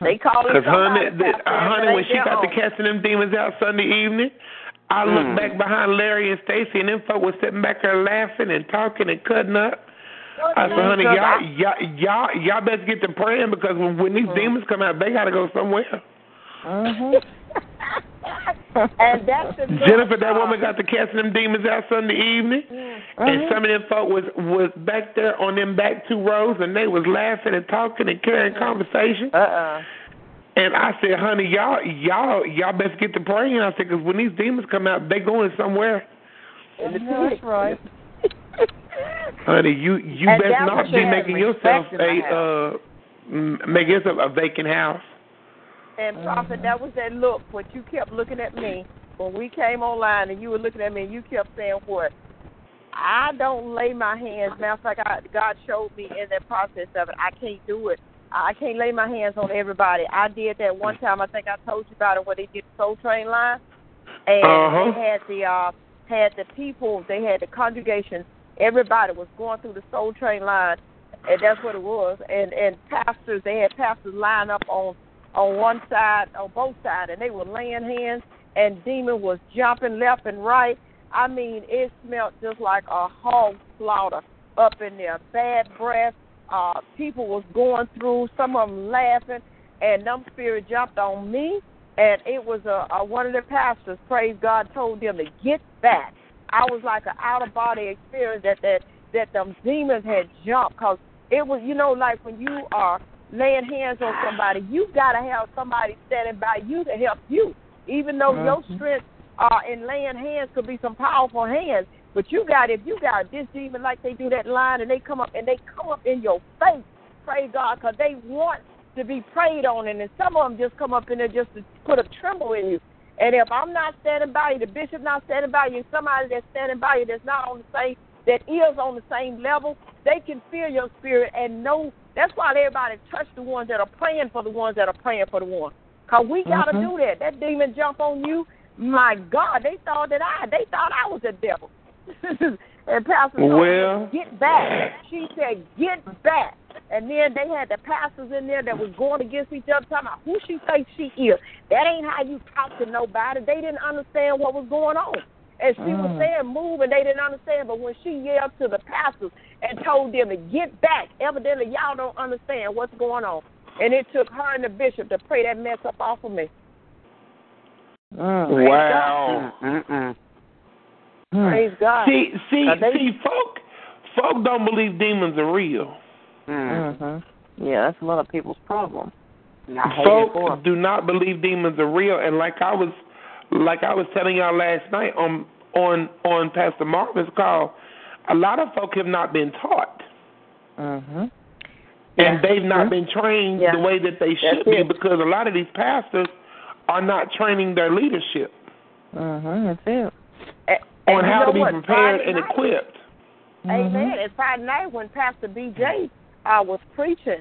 They calling Because honey, the, honey, when she got to casting them demons out Sunday evening, I Mm. looked back behind Larry and Stacy, and them folk was sitting back there laughing and talking and cutting up. I said, honey, y'all, y'all, y'all, y'all better get to praying because when, when these demons come out, they got to go somewhere. And that's the Jennifer, that woman got to casting them demons out Sunday evening, and Mhm. some of them folk was was back there on them back two rows, and they was laughing and talking and carrying conversation. Uh-uh. And I said, honey, y'all, y'all, y'all best get to praying. I said, because when these demons come out, they going somewhere. The pit. right. Honey, you you And best not be making yourself respect in the a uh, m- make yourself a vacant house. And prophet, that was that look. What you kept looking at me when we came online, and you were looking at me, and you kept saying what? I don't lay my hands. Matter of fact, I, God showed me in that process of it. I can't do it. I can't lay my hands on everybody. I did that one time. I think I told you about it where they did Soul Train line, and Uh-huh. they had the uh, had the people. They had the congregation. Everybody was going through the Soul Train line, and that's what it was. And and pastors, they had pastors lined up on on one side, on both sides, and they were laying hands, and demon was jumping left and right. I mean, it smelled just like a hog slaughter up in there. Bad breath. Uh, people was going through. Some of them laughing, and them spirit jumped on me. And it was a, a one of the pastors. Praise God, told them to get back. I was like an out of body experience that that that them demons had jumped because it was you know like when you are laying hands on somebody, You've gotta have somebody standing by you to help you. Even though your Mhm. strength uh in laying hands could be some powerful hands, but you got if you got this demon like they do that line and they come up and they come up in your face, pray God, because they want to be prayed on, and then some of them just come up in there just to put a tremble in you. And if I'm not standing by you, the bishop not standing by you, somebody that's standing by you that's not on the same, that is on the same level, they can feel your spirit and know. That's why everybody touch the ones that are praying for the ones that are praying for the one. Cause we gotta Mhm. do that. That demon jump on you. My God, they thought that I they thought I was a devil. and Pastor Well- get back. She said, Get back. And then they had the pastors in there that was going against each other, talking about who she thinks she is. That ain't how you talk to nobody. They didn't understand what was going on. And she was Mm. saying move, and they didn't understand. But when she yelled to the pastors and told them to get back, evidently y'all don't understand what's going on. And it took her and the bishop to pray that mess up off of me. Mm. Wow. Mm-mm. Praise God. See, see, they- see, folk, folk don't believe demons are real. Mm. Mhm. Yeah, that's a lot of people's problem. I hate it for Folk 'em. do not believe demons are real, and like I was, like I was telling y'all last night on on on Pastor Marvin's call, a lot of folk have not been taught, Mhm. and they've not been trained Yeah. the way that they should That's be it. because a lot of these pastors are not training their leadership Mhm. That's it. And, and on you how know to be what? prepared Friday and night- equipped. Amen. And Friday night when Pastor BJ uh, was preaching,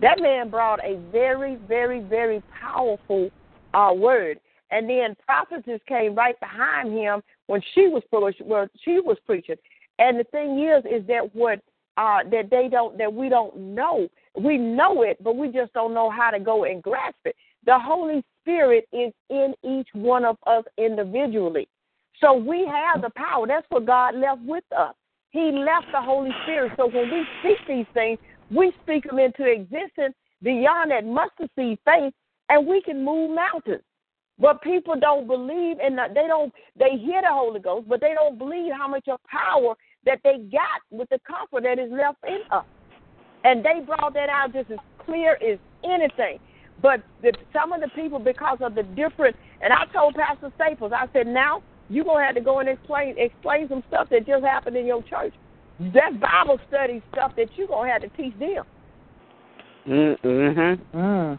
that man brought a very, very, very powerful uh, word. And then prophetess came right behind him when she was well, she was preaching. And the thing is, is that what uh, that they don't that we don't know. We know it, but we just don't know how to go and grasp it. The Holy Spirit is in each one of us individually. So we have the power. That's what God left with us. He left the Holy Spirit. So when we speak these things, we speak them into existence beyond that mustard seed faith, and we can move mountains. But people don't believe, and they don't. They hear the Holy Ghost, but they don't believe how much of power that they got with the comfort that is left in us. And they brought that out just as clear as anything. But the, some of the people, because of the different, and I told Pastor Staples, I said, now you're gonna have to go and explain explain some stuff that just happened in your church. That Bible study stuff that you're gonna have to teach them. Mm-hmm. Mm.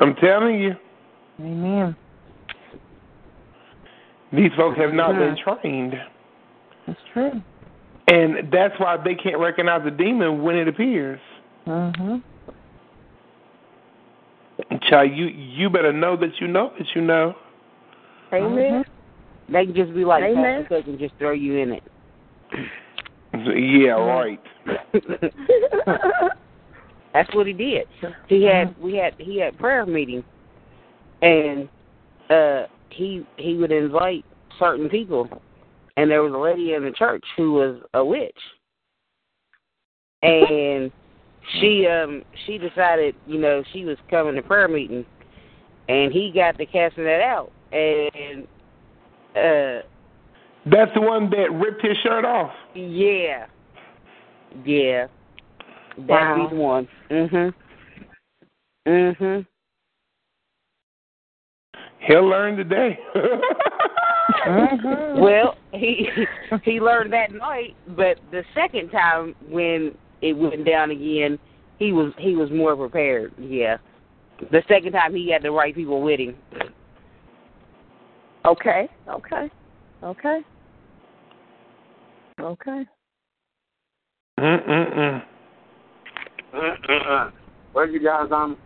I'm telling you, Amen. these folks have not been trained. That's true. And that's why they can't recognize a demon when it appears. Mhm. Child, you you better know that you know that you know. Amen. They can just be like Amen. Pastor Cook and just throw you in it. Yeah, right. That's what he did. He had we had he had prayer meeting, and uh he he would invite certain people, and there was a lady in the church who was a witch, and she um she decided you know she was coming to prayer meeting, and he got to casting that out, and uh That's the one that ripped his shirt off. yeah, yeah, that'd Wow. be the one. Mhm. Mhm. He'll learn today. Mhm. Well, he he learned that night, but the second time when it went down again, he was he was more prepared. Yeah, the second time he had the right people with him. Okay, okay, okay, okay. Mm-mm-mm. Uh-uh. Well, you guys, I'm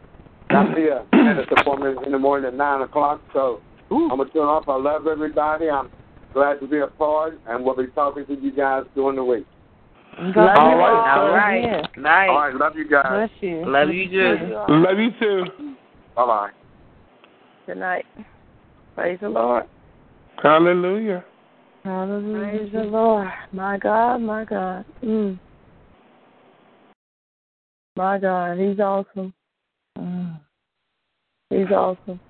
I'm here at this appointment in the morning at nine o'clock. So I'm gonna turn off. I love everybody. I'm glad to be a part, and we'll be talking to you guys during the week. God All bless right, you. All right, Yeah. nice. All right, love you guys. Bless you. Love you too. Love you too. Bye bye. Good night. Praise the Lord. Hallelujah. Hallelujah. Praise the Lord. My God, my God. Mm. My God, He's awesome. Mm. He's awesome.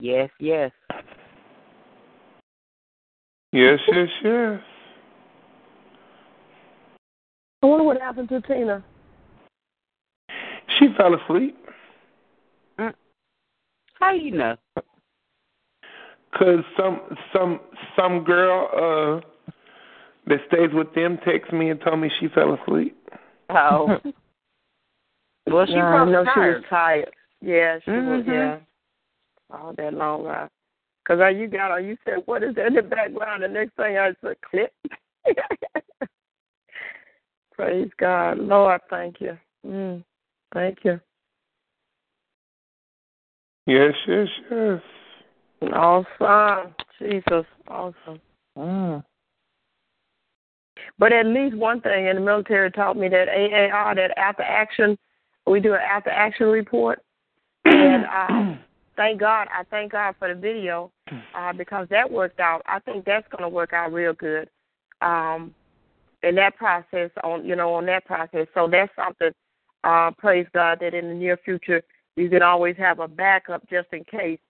Yes, yes. Yes, yes, yes. I wonder what happened to Tina. She fell asleep How do you know? because some some some girl uh that stays with them texted me and told me she fell asleep. Oh, well, she No, I probably know she was tired. Yeah, she was. Mhm. Yeah, all that long ride. Cause uh, you got her. You said, "What is that in the background?" The next thing I said, "Clip." Praise God, Lord, thank you. Mm, thank you. Yes, yes, yes. Awesome. Jesus. Awesome. Mm. But at least one thing in the military taught me that AAR, that after action, we do an after action report. And uh, thank God, I thank God for the video uh, because that worked out. I think that's going to work out real good um, in that process. On you know, on that process. So that's something. Uh, praise God that in the near future you can always have a backup just in case.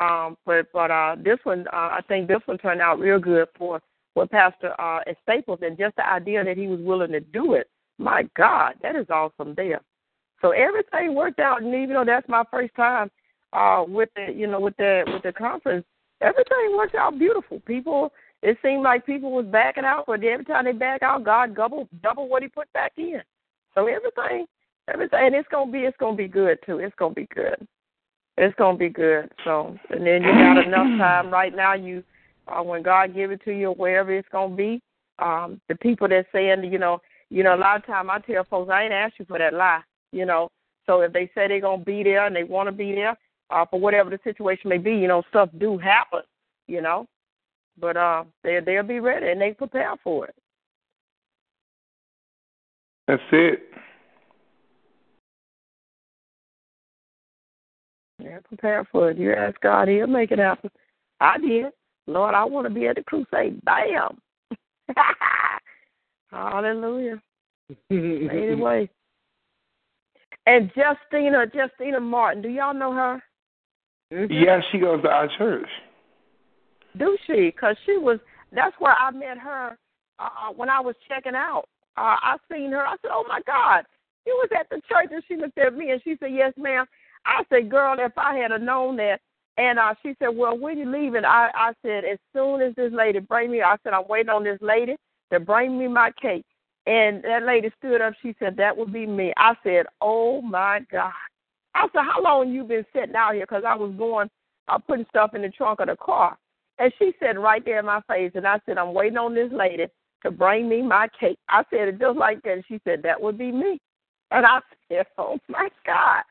Um, but but uh, this one, uh, I think this one turned out real good for for Pastor uh, Staples, and just the idea that he was willing to do it. My God, that is awesome there. So everything worked out, and even though that's my first time uh, with the you know with the with the conference, everything worked out beautiful. People, it seemed like people was backing out, but every time they back out, God double double what He put back in. So everything, everything, and it's gonna be it's gonna be good too. It's gonna be good. It's gonna be good. So and then you got enough time right now. You uh, when God give it to you, wherever it's gonna be. Um, the people that saying, you know, you know, a lot of time I tell folks I ain't asked you for that lie you know. So if they say they're gonna be there and they want to be there, uh, for whatever the situation may be, you know, stuff do happen, you know. But uh, they they'll be ready and they prepare for it. That's it. Yeah, prepare for it. You ask God, He'll make it happen. I did. Lord, I want to be at the crusade. Bam. Hallelujah. anyway. And Justina, Justina Martin, do y'all know her? Mm-hmm. Yeah, she goes to our church. Do she? Because she was. That's where I met her uh, when I was checking out. Uh, I seen her. I said, "Oh my God, you was at the church." And she looked at me and she said, "Yes, ma'am." I said, "Girl, if I had known that." And uh, she said, "Well, when you leaving?" I I said, "As soon as this lady bring me," I said, "I'm waiting on this lady to bring me my cake." And that lady stood up. She said, That would be me. I said, Oh my God. I said, How long you been sitting out here? Because I was going, I uh, putting stuff in the trunk of the car. And she said right there in my face, and I said, I'm waiting on this lady to bring me my cake. I said it just like that. And she said, That would be me. And I said, Oh my God.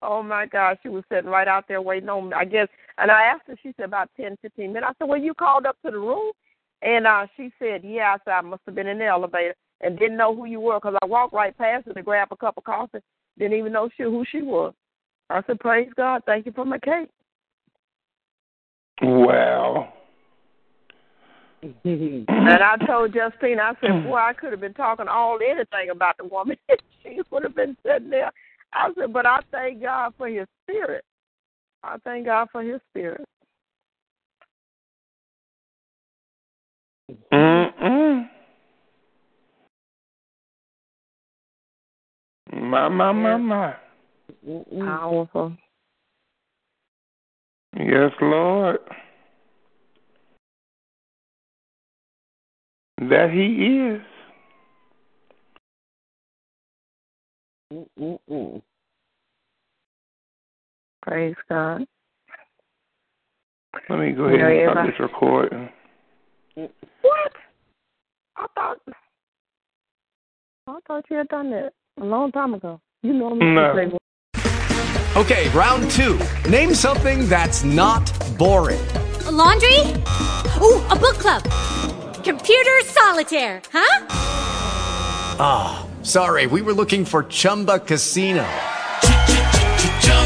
Oh my God. She was sitting right out there waiting on me. I guess and I asked her, she said about ten, fifteen minutes. I said, Well, you called up to the room? And uh she said, Yeah, I said I must have been in the elevator and didn't know who you were because I walked right past her to grab a cup of coffee. Didn't even know she, who she was. I said, Praise God, thank you for my cake. Wow. and I told Justine, I said, Boy, I could have been talking all anything about the woman. she would have been sitting there. I said, But I thank God for his spirit. I thank God for his spirit. Mm-mm. My, my, my, my. Powerful. Yes, Lord. That He is. Mm-mm. Praise God. Let me go ahead and start this recording. What? I thought I thought you had done that a long time ago. You know me. No. Okay, round two. Name something that's not boring. A laundry? Ooh, a book club. Computer solitaire, huh? Ah, oh, sorry. We were looking for Chumba Casino.